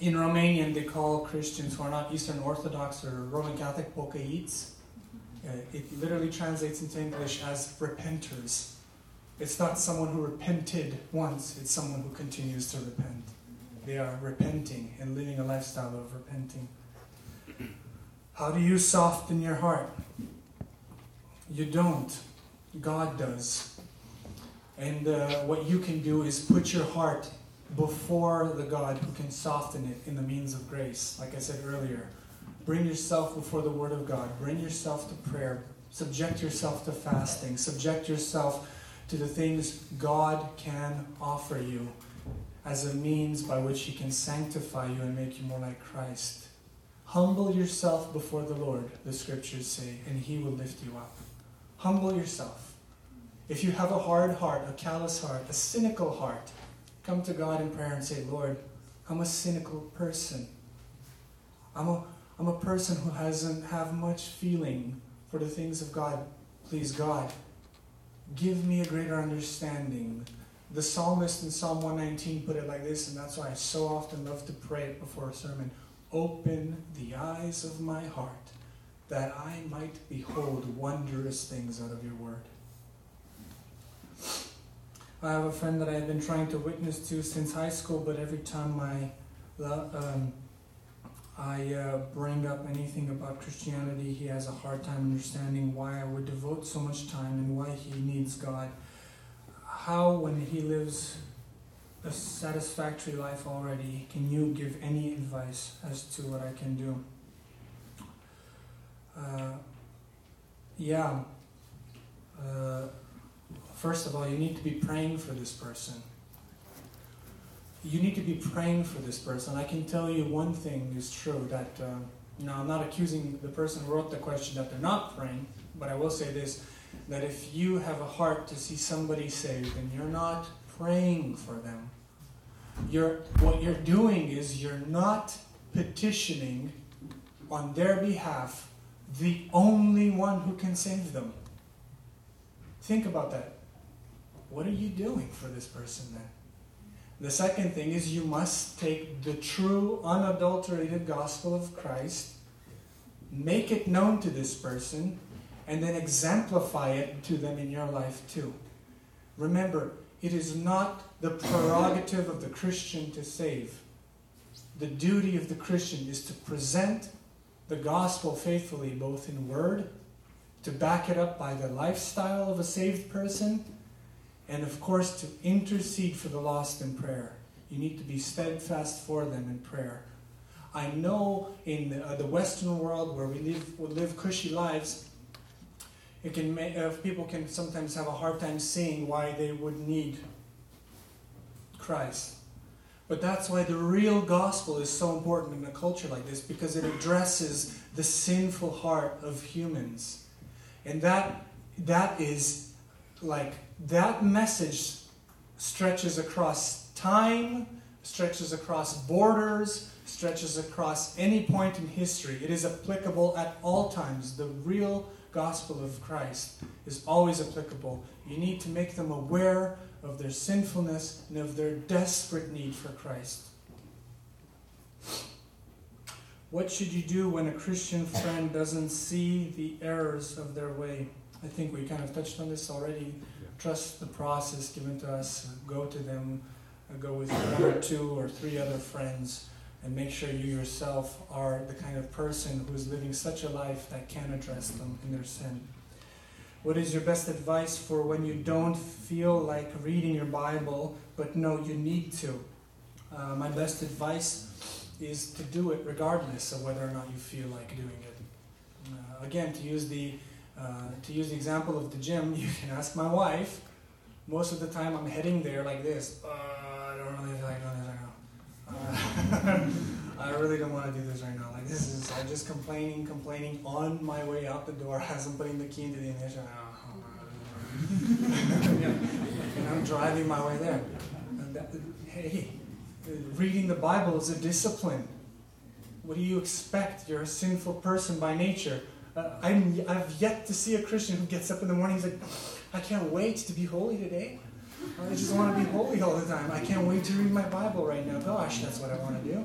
in Romanian they call Christians who are not Eastern Orthodox or Roman Catholic pocăiți. Uh, it literally translates into English as repenters. It's not someone who repented once, it's someone who continues to repent. They are repenting and living a lifestyle of repenting. How do you soften your heart? You don't. God does. And uh, what you can do is put your heart before the God who can soften it in the means of grace. Like I said earlier, bring yourself before the Word of God, bring yourself to prayer, subject yourself to fasting, subject yourself to the things God can offer you as a means by which He can sanctify you and make you more like Christ. Humble yourself before the Lord, the scriptures say, and He will lift you up. Humble yourself. If you have a hard heart, a callous heart, a cynical heart, come to God in prayer and say, Lord, I'm a cynical person. I'm a, I'm a person who hasn't have much feeling for the things of God. Please, God, give me a greater understanding the psalmist in Psalm 119 put it like this, and that's why I so often love to pray it before a sermon. Open the eyes of my heart that I might behold wondrous things out of your word. I have a friend that I've been trying to witness to since high school, but every time I um, I uh, bring up anything about Christianity, he has a hard time understanding why I would devote so much time and why he needs God. How, when he lives a satisfactory life already, can you give any advice as to what I can do? Uh, yeah. Uh, first of all, you need to be praying for this person. You need to be praying for this person. I can tell you one thing is true that, uh, now I'm not accusing the person who wrote the question that they're not praying, but I will say this that if you have a heart to see somebody saved and you're not praying for them, you're, what you're doing is you're not petitioning on their behalf the only one who can save them. Think about that. What are you doing for this person then? The second thing is you must take the true, unadulterated gospel of Christ, make it known to this person, and then exemplify it to them in your life too. Remember, it is not the prerogative of the Christian to save. The duty of the Christian is to present the gospel faithfully, both in word, to back it up by the lifestyle of a saved person, and of course to intercede for the lost in prayer. You need to be steadfast for them in prayer. I know in the, uh, the Western world where we live, we live cushy lives, it can make, uh, people can sometimes have a hard time seeing why they would need Christ. But that's why the real gospel is so important in a culture like this because it addresses the sinful heart of humans. And that that is like that message stretches across time, stretches across borders, stretches across any point in history. It is applicable at all times. The real gospel of Christ is always applicable. You need to make them aware of their sinfulness and of their desperate need for Christ. What should you do when a Christian friend doesn't see the errors of their way? I think we kind of touched on this already. Trust the process given to us. Go to them. Go with one or two or three other friends and make sure you yourself are the kind of person who is living such a life that can address them in their sin. What is your best advice for when you don't feel like reading your Bible, but know you need to? Uh, my best advice is to do it regardless of whether or not you feel like doing it. Uh, again, to use the uh, to use the example of the gym, [LAUGHS] you can ask my wife. Most of the time, I'm heading there like this. Uh, I don't really like doing this right now. Uh, [LAUGHS] I really don't want to do this right now. Like this is I'm just complaining, complaining on my way out the door [LAUGHS] as I'm putting the key into the ignition. and I'm driving my way there. That, hey, reading the Bible is a discipline. What do you expect? You're a sinful person by nature. I'm, I've yet to see a Christian who gets up in the morning and like, I can't wait to be holy today. I just want to be holy all the time. I can't wait to read my Bible right now. Gosh, that's what I want to do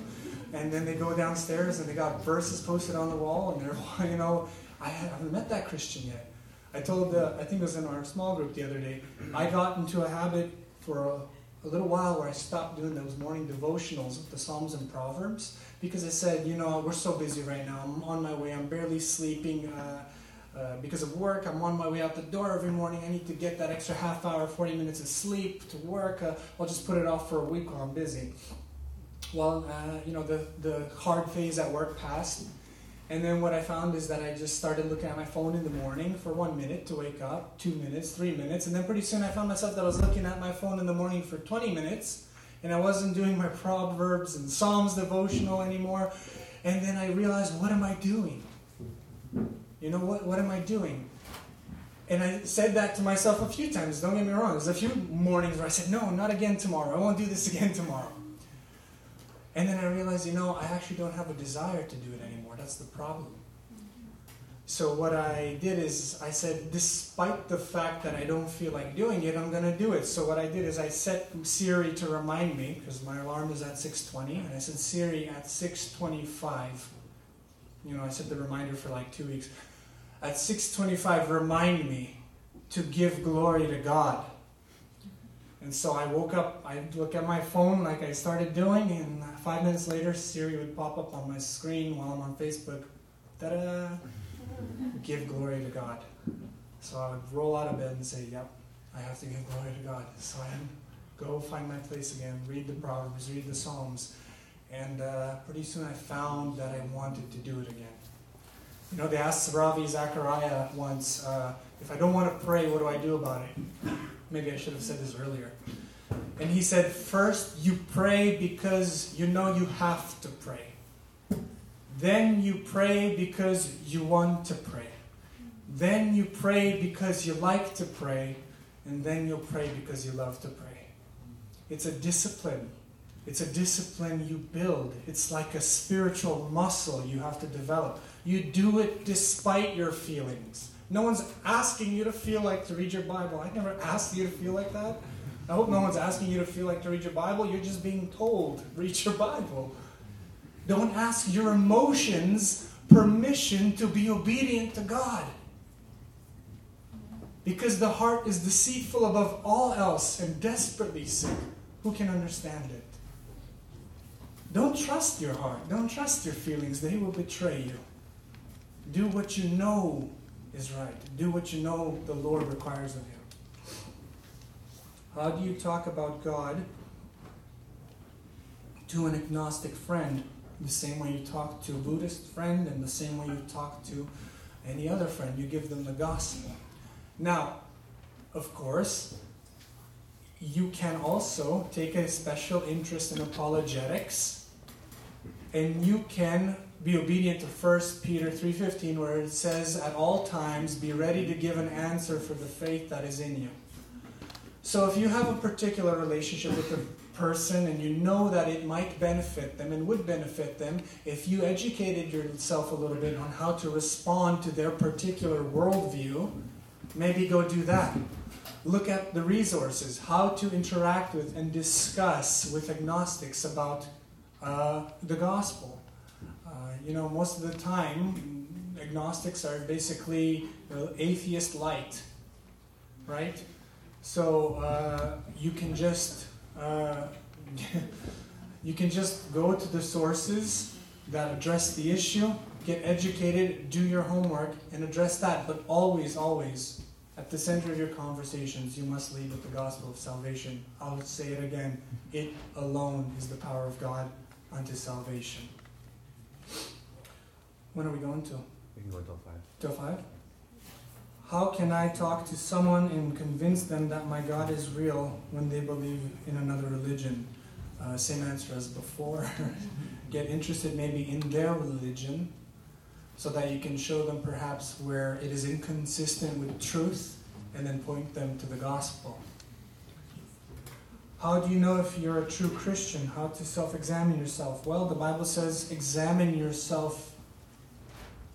and then they go downstairs and they got verses posted on the wall, and they're, [LAUGHS] you know, I haven't met that Christian yet. I told the, I think it was in our small group the other day, I got into a habit for a, a little while where I stopped doing those morning devotionals with the Psalms and Proverbs because I said, you know, we're so busy right now. I'm on my way. I'm barely sleeping. Uh, uh, because of work, I'm on my way out the door every morning. I need to get that extra half hour, 40 minutes of sleep to work. Uh, I'll just put it off for a week while I'm busy well, uh, you know, the, the hard phase at work passed. And then what I found is that I just started looking at my phone in the morning for one minute to wake up, two minutes, three minutes. And then pretty soon I found myself that I was looking at my phone in the morning for 20 minutes. And I wasn't doing my Proverbs and Psalms devotional anymore. And then I realized, what am I doing? You know, what, what am I doing? And I said that to myself a few times, don't get me wrong. There's a few mornings where I said, no, not again tomorrow. I won't do this [LAUGHS] again tomorrow. And then I realized, you know, I actually don't have a desire to do it anymore. That's the problem. So what I did is I said, despite the fact that I don't feel like doing it, I'm to do it. So what I did is I set Siri to remind me because my alarm is at 6:20, and I said Siri at 6:25. You know, I set the reminder for like two weeks. At 6:25, remind me to give glory to God. And so I woke up, I'd look at my phone like I started doing, and five minutes later, Siri would pop up on my screen while I'm on Facebook. Ta-da! [LAUGHS] give glory to God. So I would roll out of bed and say, Yep, I have to give glory to God. So I'd go find my place again, read the Proverbs, read the Psalms. And uh, pretty soon I found that I wanted to do it again. You know, they asked Ravi Zacharias once, uh, if I don't want to pray, what do I do about it? Maybe I should have said this earlier. And he said, first, you pray because you know you have to pray. Then you pray because you want to pray. Then you pray because you like to pray. And then you'll pray because you love to pray. It's a discipline. It's a discipline you build. It's like a spiritual muscle you have to develop. You do it despite your feelings. No one's asking you to feel like to read your Bible. I never asked you to feel like that. I hope no one's asking you to feel like to read your Bible. You're just being told, read your Bible. Don't ask your emotions permission to be obedient to God. Because the heart is deceitful above all else and desperately sick. Who can understand it? Don't trust your heart. Don't trust your feelings. They will betray you. Do what you know is right. Do what you know the Lord requires of you. How do you talk about God to an agnostic friend the same way you talk to a Buddhist friend and the same way you talk to any other friend. You give them the gospel. Now, of course, you can also take a special interest in apologetics and you can be obedient to 1 Peter 3:15 where it says at all times be ready to give an answer for the faith that is in you. So if you have a particular relationship with a person and you know that it might benefit them and would benefit them if you educated yourself a little bit on how to respond to their particular worldview, maybe go do that. Look at the resources, how to interact with and discuss with agnostics about uh, the gospel. You know, most of the time, agnostics are basically atheist light, right? So uh, you can just uh, [LAUGHS] you can just go to the sources that address the issue, get educated, do your homework, and address that. But always, always, at the center of your conversations, you must lead with the gospel of salvation. I'll say it again it alone is the power of God unto salvation. When are we going to? We can go until 5. Till 5? How can I talk to someone and convince them that my God is real when they believe in another religion? Uh, same answer as before. [LAUGHS] Get interested maybe in their religion so that you can show them perhaps where it is inconsistent with truth and then point them to the gospel. How do you know if you're a true Christian? How to self examine yourself? Well, the Bible says examine yourself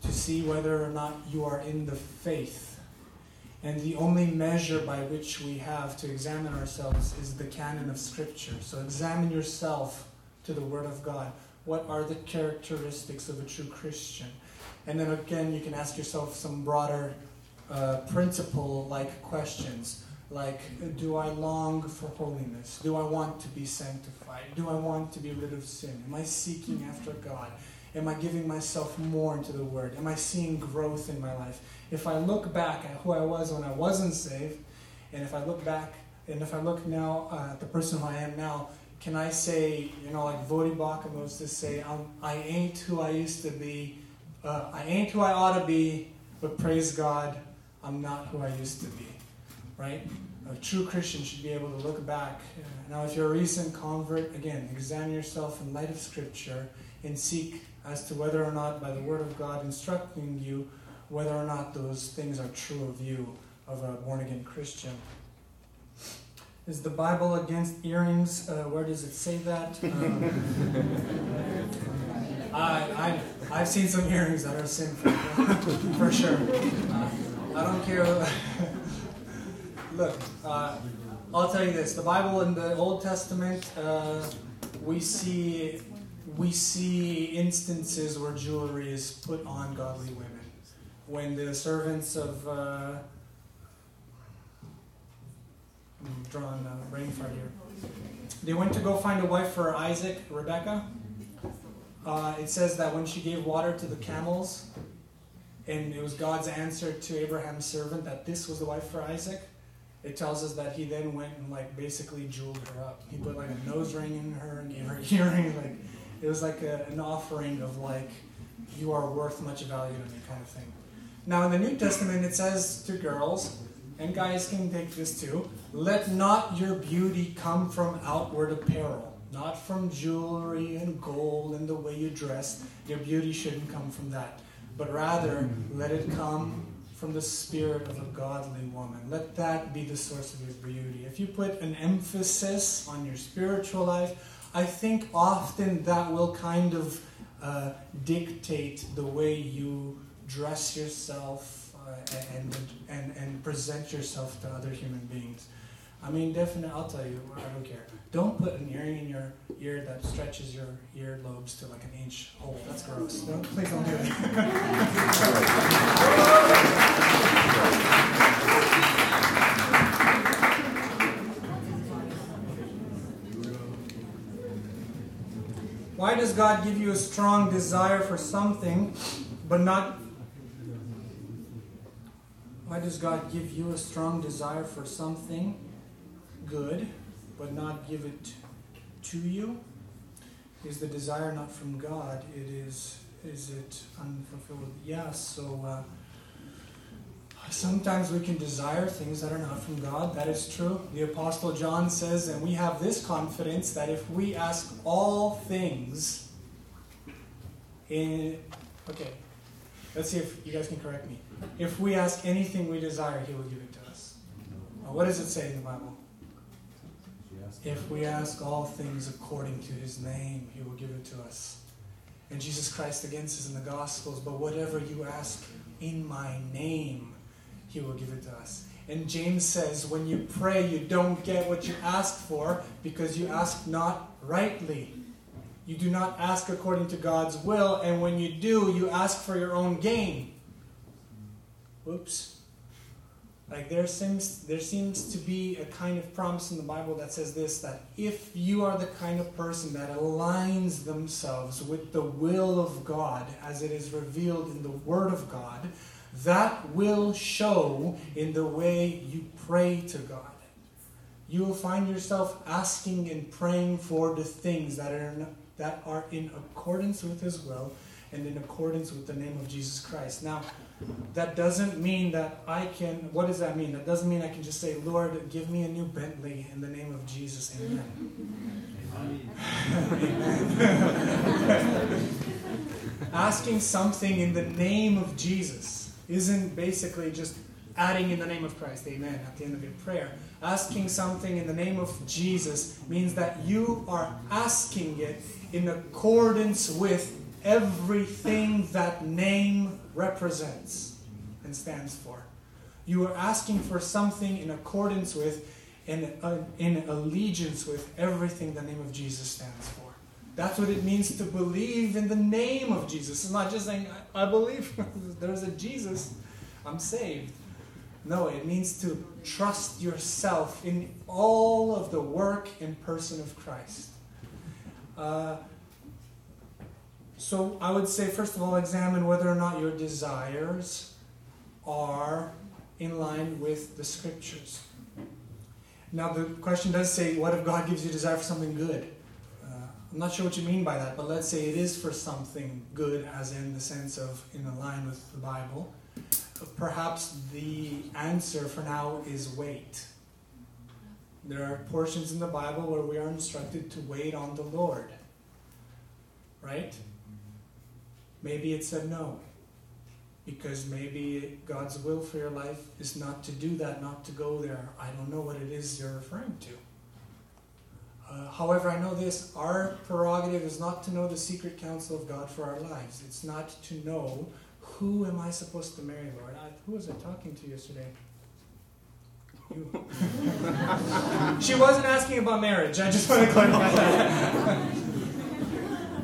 to see whether or not you are in the faith. And the only measure by which we have to examine ourselves is the canon of Scripture. So examine yourself to the Word of God. What are the characteristics of a true Christian? And then again, you can ask yourself some broader uh, principle like questions. Like, do I long for holiness? Do I want to be sanctified? Do I want to be rid of sin? Am I seeking after God? Am I giving myself more into the Word? Am I seeing growth in my life? if I look back at who I was when I wasn't saved, and if I look back, and if I look now uh, at the person who I am now, can I say, you know, like Baucham was to say, I'm, I ain't who I used to be, uh, I ain't who I ought to be, but praise God, I'm not who I used to be, right? A true Christian should be able to look back. Now, if you're a recent convert, again, examine yourself in light of Scripture and seek as to whether or not, by the Word of God instructing you, whether or not those things are true of you, of a born again Christian. Is the Bible against earrings? Uh, where does it say that? Um, [LAUGHS] I, I, I've seen some earrings that are sinful, for sure. Uh, I don't care. [LAUGHS] Look, uh, I'll tell you this: the Bible in the Old Testament, uh, we see we see instances where jewelry is put on godly women. When the servants of uh, I'm drawing a brain fart here. They went to go find a wife for Isaac, Rebecca. Uh, it says that when she gave water to the camels, and it was God's answer to Abraham's servant that this was the wife for Isaac, it tells us that he then went and like basically jeweled her up. He put like a nose ring in her and gave her [LAUGHS] earrings. Like it was like a, an offering of like you are worth much value to me kind of thing. Now in the New Testament it says to girls, and guys can take this too, let not your beauty come from outward apparel not from jewelry and gold and the way you dress. Your beauty shouldn't come from that, but rather let it come from the spirit of a godly woman. Let that be the source of your beauty. If you put an emphasis on your spiritual life, I think often that will kind of uh, dictate the way you dress yourself uh, and, and, and present yourself to other human beings. I mean, definitely, I'll tell you, I don't care. Don't put an earring in your ear that stretches your ear lobes to like an inch hole. That's gross. Don't, please don't do it. [LAUGHS] [LAUGHS] does God give you a strong desire for something, but not why does God give you a strong desire for something good, but not give it to you? Is the desire not from God? It is. Is it unfulfilled? Yes. So uh, sometimes we can desire things that are not from God. That is true. The Apostle John says, and we have this confidence that if we ask all things in okay, let's see if you guys can correct me. If we ask anything we desire, He will give it to us. Now, what does it say in the Bible? If we ask all things according to his name, he will give it to us. And Jesus Christ again says in the Gospels, but whatever you ask in my name, he will give it to us. And James says, when you pray, you don't get what you ask for because you ask not rightly. You do not ask according to God's will, and when you do, you ask for your own gain. Whoops. Like there seems there seems to be a kind of promise in the Bible that says this that if you are the kind of person that aligns themselves with the will of God as it is revealed in the Word of God, that will show in the way you pray to God. You will find yourself asking and praying for the things that are in, that are in accordance with His will and in accordance with the name of Jesus Christ. Now, that doesn't mean that I can, what does that mean? That doesn't mean I can just say, Lord, give me a new Bentley in the name of Jesus. Amen. Amen. [LAUGHS] Asking something in the name of Jesus isn't basically just adding in the name of Christ. Amen. At the end of your prayer. Asking something in the name of Jesus means that you are asking it in accordance with everything that name represents and stands for. You are asking for something in accordance with and uh, in allegiance with everything the name of Jesus stands for. That's what it means to believe in the name of Jesus. It's not just saying, I, believe [LAUGHS] there's a Jesus, I'm saved. No, it means to trust yourself in all of the work and person of Christ. Uh, so I would say, first of all, examine whether or not your desires are in line with the scriptures. Now, the question does say, what if God gives you desire for something good? I'm not sure what you mean by that, but let's say it is for something good, as in the sense of in line with the Bible. Perhaps the answer for now is wait. There are portions in the Bible where we are instructed to wait on the Lord. Right? Maybe it's a no. Because maybe God's will for your life is not to do that, not to go there. I don't know what it is you're referring to. Uh, however, I know this our prerogative is not to know the secret counsel of God for our lives. It's not to know who am I supposed to marry, Lord. I, who was I talking to yesterday? You. [LAUGHS] she wasn't asking about marriage. I just want to clarify that.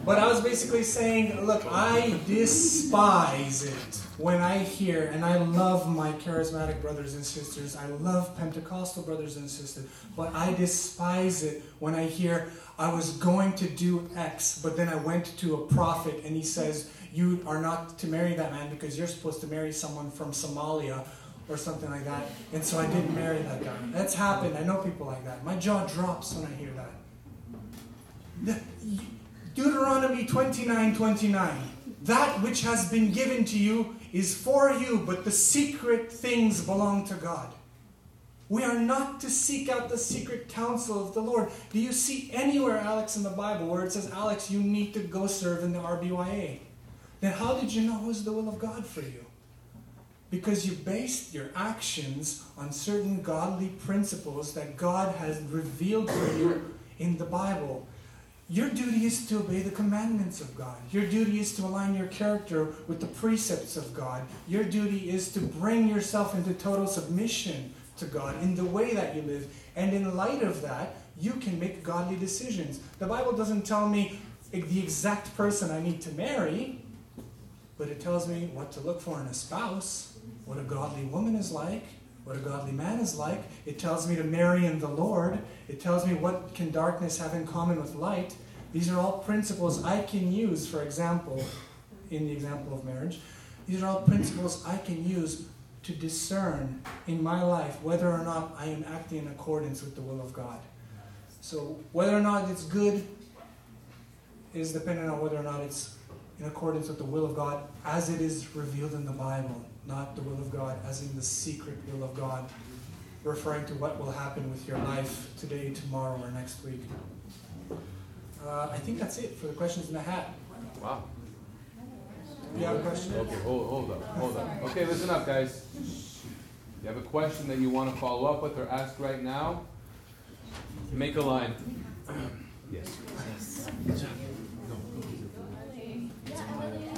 But I was basically saying, look, I despise it when I hear, and I love my charismatic brothers and sisters, I love Pentecostal brothers and sisters, but I despise it when I hear, I was going to do X, but then I went to a prophet and he says, You are not to marry that man because you're supposed to marry someone from Somalia or something like that. And so I didn't marry that guy. That's happened. I know people like that. My jaw drops when I hear that. Deuteronomy 29 29. That which has been given to you is for you, but the secret things belong to God. We are not to seek out the secret counsel of the Lord. Do you see anywhere, Alex, in the Bible where it says, Alex, you need to go serve in the RBYA? Then how did you know it was the will of God for you? Because you based your actions on certain godly principles that God has revealed for you in the Bible. Your duty is to obey the commandments of God. Your duty is to align your character with the precepts of God. Your duty is to bring yourself into total submission to God in the way that you live. And in light of that, you can make godly decisions. The Bible doesn't tell me the exact person I need to marry, but it tells me what to look for in a spouse, what a godly woman is like, what a godly man is like. It tells me to marry in the Lord. It tells me what can darkness have in common with light. These are all principles I can use, for example, in the example of marriage. These are all principles I can use to discern in my life whether or not I am acting in accordance with the will of God. So, whether or not it's good is dependent on whether or not it's in accordance with the will of God as it is revealed in the Bible not the will of God, as in the secret will of God, referring to what will happen with your life today, tomorrow, or next week. Uh, I think that's it for the questions in the hat. Wow. You have a question? Okay, hold, hold up, hold up. Okay, listen up, guys. You have a question that you want to follow up with or ask right now? Make a line. [CLEARS THROAT] Yes. Yes.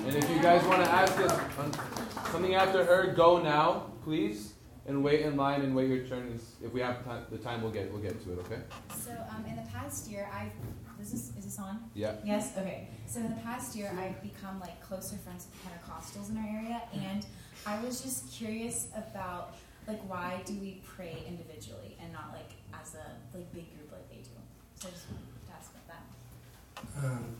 And if you guys want to ask us something after her, go now, please, and wait in line and wait your turn. If we have time, the time, we'll get we'll get to it. Okay. So um, in the past year, I've is this is this on? Yeah. Yes. Okay. So in the past year, I've become like closer friends with Pentecostals in our area, and I was just curious about like why do we pray individually and not like as a like big group like they do? So I just wanted to ask about that. Um,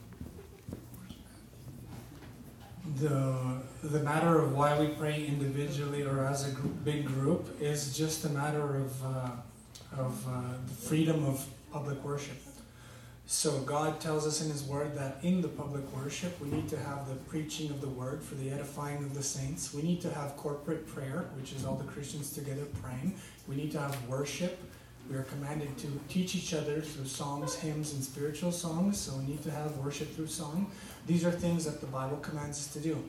the the matter of why we pray individually or as a gr- big group is just a matter of uh, of uh, the freedom of public worship. So God tells us in His Word that in the public worship we need to have the preaching of the Word for the edifying of the saints. We need to have corporate prayer, which is all the Christians together praying. We need to have worship. We are commanded to teach each other through songs, hymns, and spiritual songs. So we need to have worship through song. These are things that the Bible commands us to do.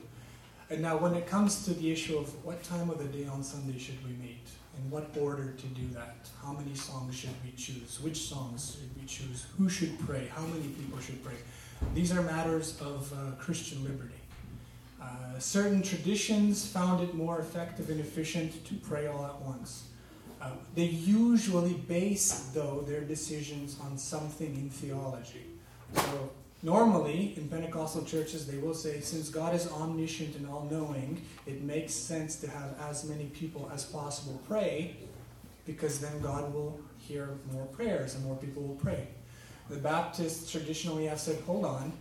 And now, when it comes to the issue of what time of the day on Sunday should we meet, in what order to do that, how many songs should we choose, which songs should we choose, who should pray, how many people should pray, these are matters of uh, Christian liberty. Uh, certain traditions found it more effective and efficient to pray all at once. Uh, they usually base, though, their decisions on something in theology. So, Normally, in Pentecostal churches, they will say, since God is omniscient and all knowing, it makes sense to have as many people as possible pray, because then God will hear more prayers and more people will pray. The Baptists traditionally have said, hold on.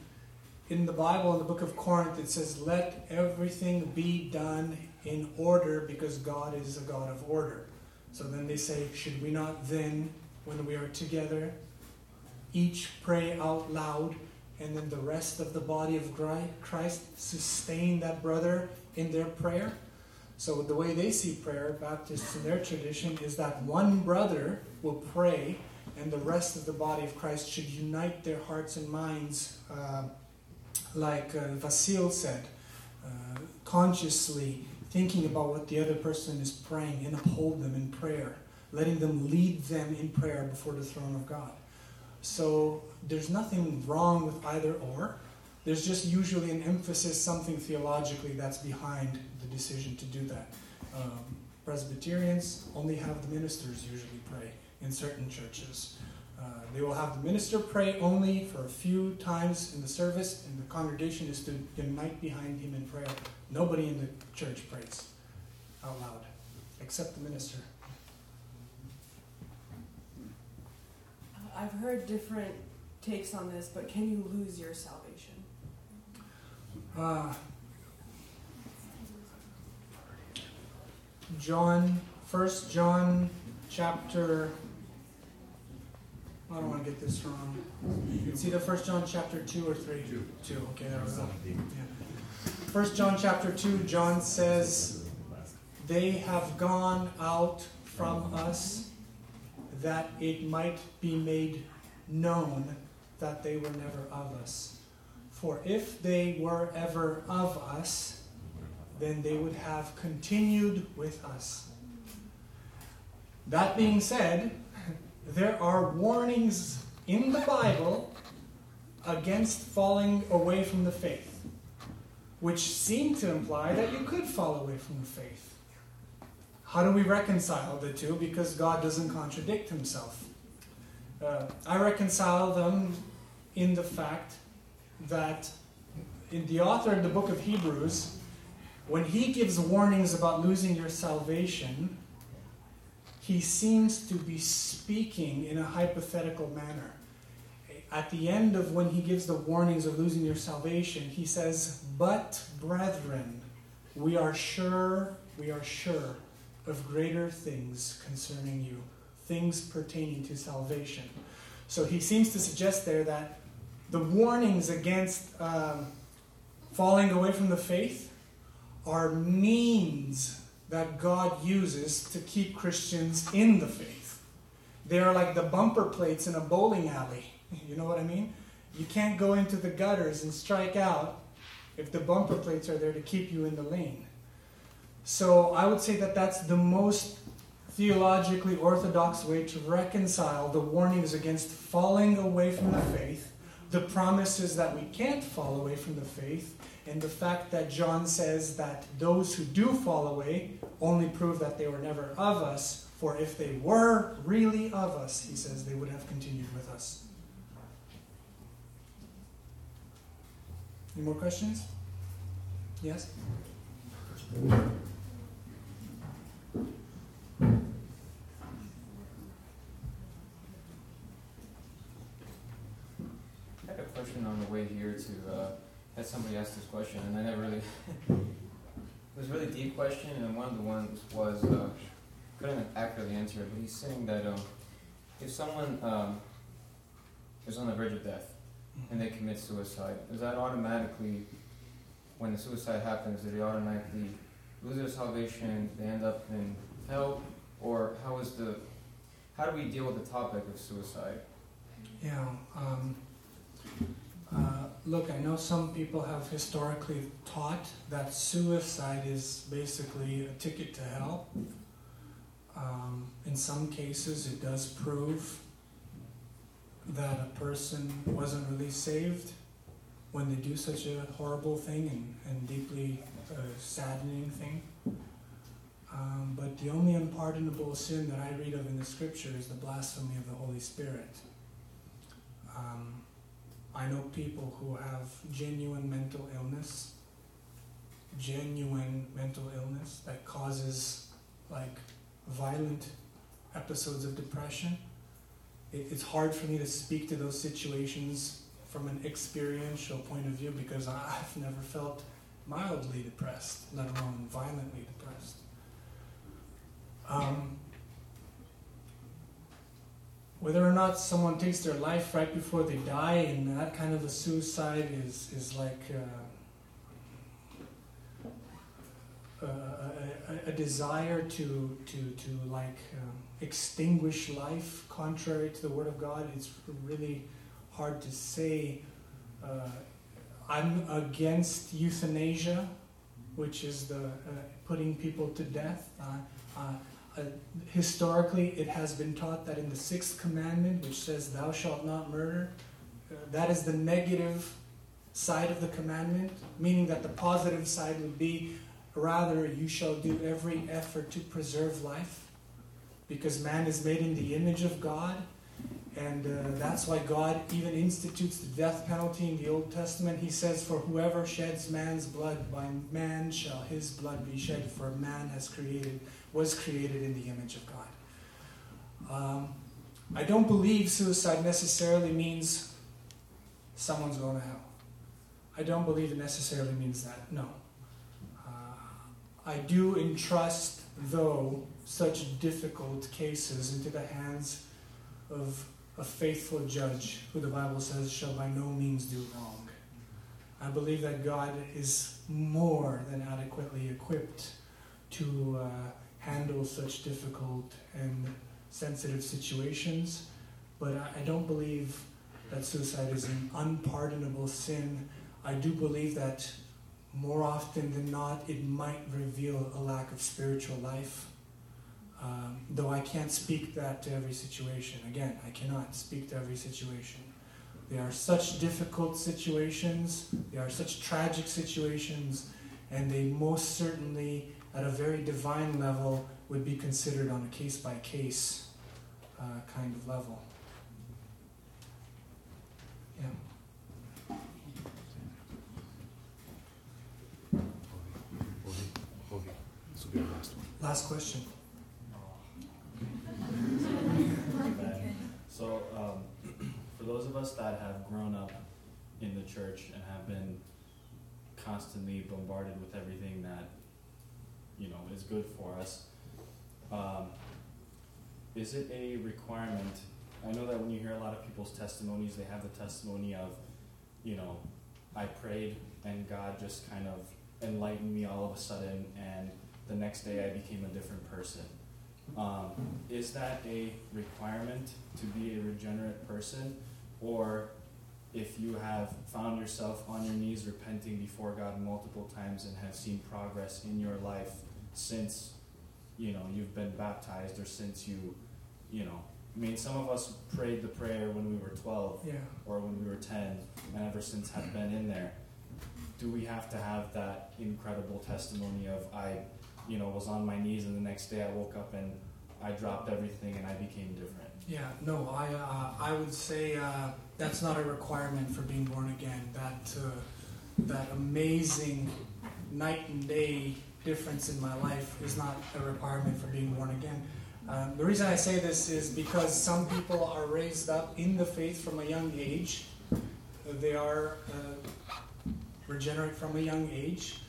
In the Bible, in the book of Corinth, it says, let everything be done in order because God is a God of order. So then they say, should we not then, when we are together, each pray out loud and then the rest of the body of Christ sustain that brother in their prayer. So, the way they see prayer, Baptists in their tradition, is that one brother will pray, and the rest of the body of Christ should unite their hearts and minds, uh, like uh, Vasil said, uh, consciously thinking about what the other person is praying and uphold them in prayer, letting them lead them in prayer before the throne of God. So there's nothing wrong with either or. There's just usually an emphasis, something theologically that's behind the decision to do that. Um, Presbyterians only have the ministers usually pray in certain churches. Uh, they will have the minister pray only for a few times in the service, and the congregation is to unite behind him in prayer. Nobody in the church prays out loud, except the minister. I've heard different takes on this, but can you lose your salvation? Uh, John, First John, chapter. I don't want to get this wrong. It's either First John chapter two or three. Two. Two. Okay, there we go. Yeah. First John chapter two. John says, "They have gone out from us, that it might be made known that they were never of us." For if they were ever of us, then they would have continued with us. That being said, there are warnings in the Bible against falling away from the faith, which seem to imply that you could fall away from the faith. How do we reconcile the two? Because God doesn't contradict himself. Uh, I reconcile them in the fact that in the author of the book of Hebrews, when he gives warnings about losing your salvation, he seems to be speaking in a hypothetical manner. At the end of when he gives the warnings of losing your salvation, he says, But, brethren, we are sure, we are sure of greater things concerning you, things pertaining to salvation. So he seems to suggest there that the warnings against um, falling away from the faith are means that God uses to keep Christians in the faith. They are like the bumper plates in a bowling alley. [LAUGHS] You know what I mean? You can't go into the gutters and strike out if the bumper plates are there to keep you in the lane. So I would say that that's the most theologically orthodox way to reconcile the warnings against falling away from the faith the promises that we can't fall away from the faith, and the fact that John says that those who do fall away only prove that they were never of us, for if they were really of us, he says, they would have continued with us. Any more questions? Yes? I had a question on the way here to, uh, had somebody ask this question, and I never really, [LAUGHS] it was a really deep question, and one of the ones was, uh, couldn't accurately answer it, but he's saying that, um, if someone, um, is on the verge of death, and they commit suicide, is that automatically, when the suicide happens, do they automatically lose their salvation, they end up in hell, or how is the, how do we deal with the topic of suicide? Yeah. Um, look, I know some people have historically taught that suicide is basically a ticket to hell. Um, in some cases, it does prove that a person wasn't really saved when they do such a horrible thing and, and deeply uh, saddening thing. Um, but the only unpardonable sin that I read of in the scripture is the blasphemy of the Holy Spirit. Um, I know people who have genuine mental illness, genuine mental illness that causes like violent episodes of depression. It, it's hard for me to speak to those situations from an experiential point of view because I've never felt mildly depressed, let alone violently depressed. Um, whether or not someone takes their life right before they die and that kind of a suicide is, is like uh, a, a, desire to, to, to like um, extinguish life contrary to the word of god. It's really hard to say uh, i'm against euthanasia which is the uh, putting people to death uh, historically, it has been taught that in the sixth commandment, which says, Thou shalt not murder, uh, that is the negative side of the commandment, meaning that the positive side would be, rather, you shall do every effort to preserve life, because man is made in the image of God. And uh, that's why God even institutes the death penalty in the Old Testament. He says, For whoever sheds man's blood, by man shall his blood be shed, for man has created was created in the image of God. Um, I don't believe suicide necessarily means someone's going to hell. I don't believe it necessarily means that, no. Uh, I do entrust, though, such difficult cases into the hands of a faithful judge who the Bible says shall by no means do wrong. I believe that God is more than adequately equipped to. Uh, handle such difficult and sensitive situations. But I, don't believe that suicide is an unpardonable sin. I do believe that more often than not, it might reveal a lack of spiritual life. Um, though I can't speak that to every situation. Again, I cannot speak to every situation. There are such difficult situations, there are such tragic situations, and they most certainly at a very divine level would be considered on a case by case kind of level. Yeah. This will be our last one. Last question. So, um, for those of us that have grown up in the church and have been constantly bombarded with everything that you know is good for us. Um, is it a requirement? I know that when you hear a lot of people's testimonies, they have the testimony of, you know, I prayed and God just kind of enlightened me all of a sudden, and the next day I became a different person. Um, is that a requirement to be a regenerate person, or if you have found yourself on your knees repenting before God multiple times and have seen progress in your life since you know you've been baptized or since you you know I mean some of us prayed the prayer when we were 12 yeah. or when we were 10 and ever since have been in there. Do we have to have that incredible testimony of I you know was on my knees and the next day I woke up and I dropped everything and I became different? Yeah no I uh, I would say uh, that's not a requirement for being born again. That uh, that amazing night and day difference in my life is not a requirement for being born again. Um, the reason I say this is because some people are raised up in the faith from a young age. They are uh, regenerate from a young age,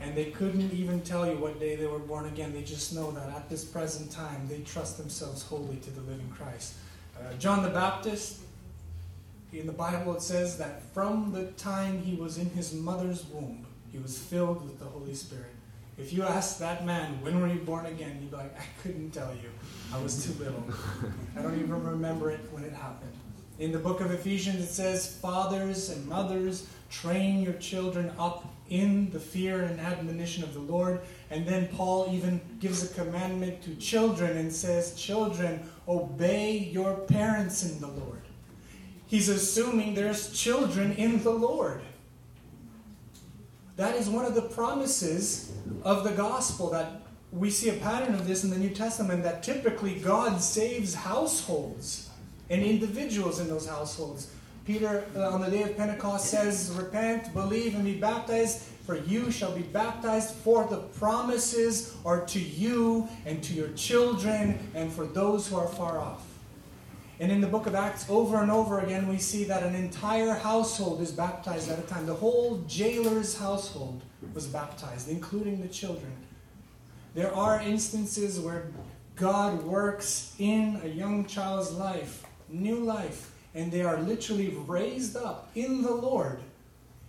and they couldn't even tell you what day they were born again. They just know that at this present time they trust themselves wholly to the living Christ. Uh, John the Baptist, in the Bible, it says that from the time he was in his mother's womb, he was filled with the Holy Spirit. If you ask that man, when were you born again? He'd be like, I couldn't tell you. I was too little. I don't even remember it when it happened. In the book of Ephesians, it says, Fathers and mothers, train your children up in the fear and admonition of the Lord. And then Paul even gives a commandment to children and says, Children, obey your parents in the Lord. He's assuming there's children in the Lord. That is one of the promises of the gospel that we see a pattern of this in the New Testament that typically God saves households and individuals in those households. Peter, uh, on the day of Pentecost, says, Repent, believe, and be baptized, for you shall be baptized, for the promises are to you and to your children and for those who are far off. And in the book of Acts, over and over again, we see that an entire household is baptized at a time. The whole jailer's household was baptized, including the children. There are instances where God works in a young child's life, new life, and they are literally raised up in the Lord.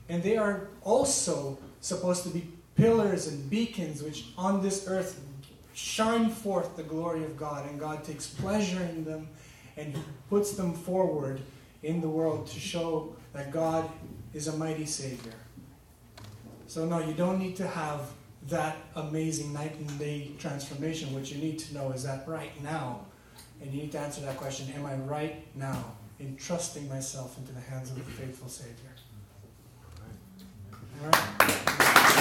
And they are also supposed to be pillars and beacons which on this earth shine forth the glory of God, and God takes pleasure in them and he puts them forward in the world to show that God is a mighty Savior. So, no, you don't need to have that amazing night and day transformation. What you need to know is that right now, and you need to answer that question Am I right now entrusting myself into the hands of the faithful Savior? All right.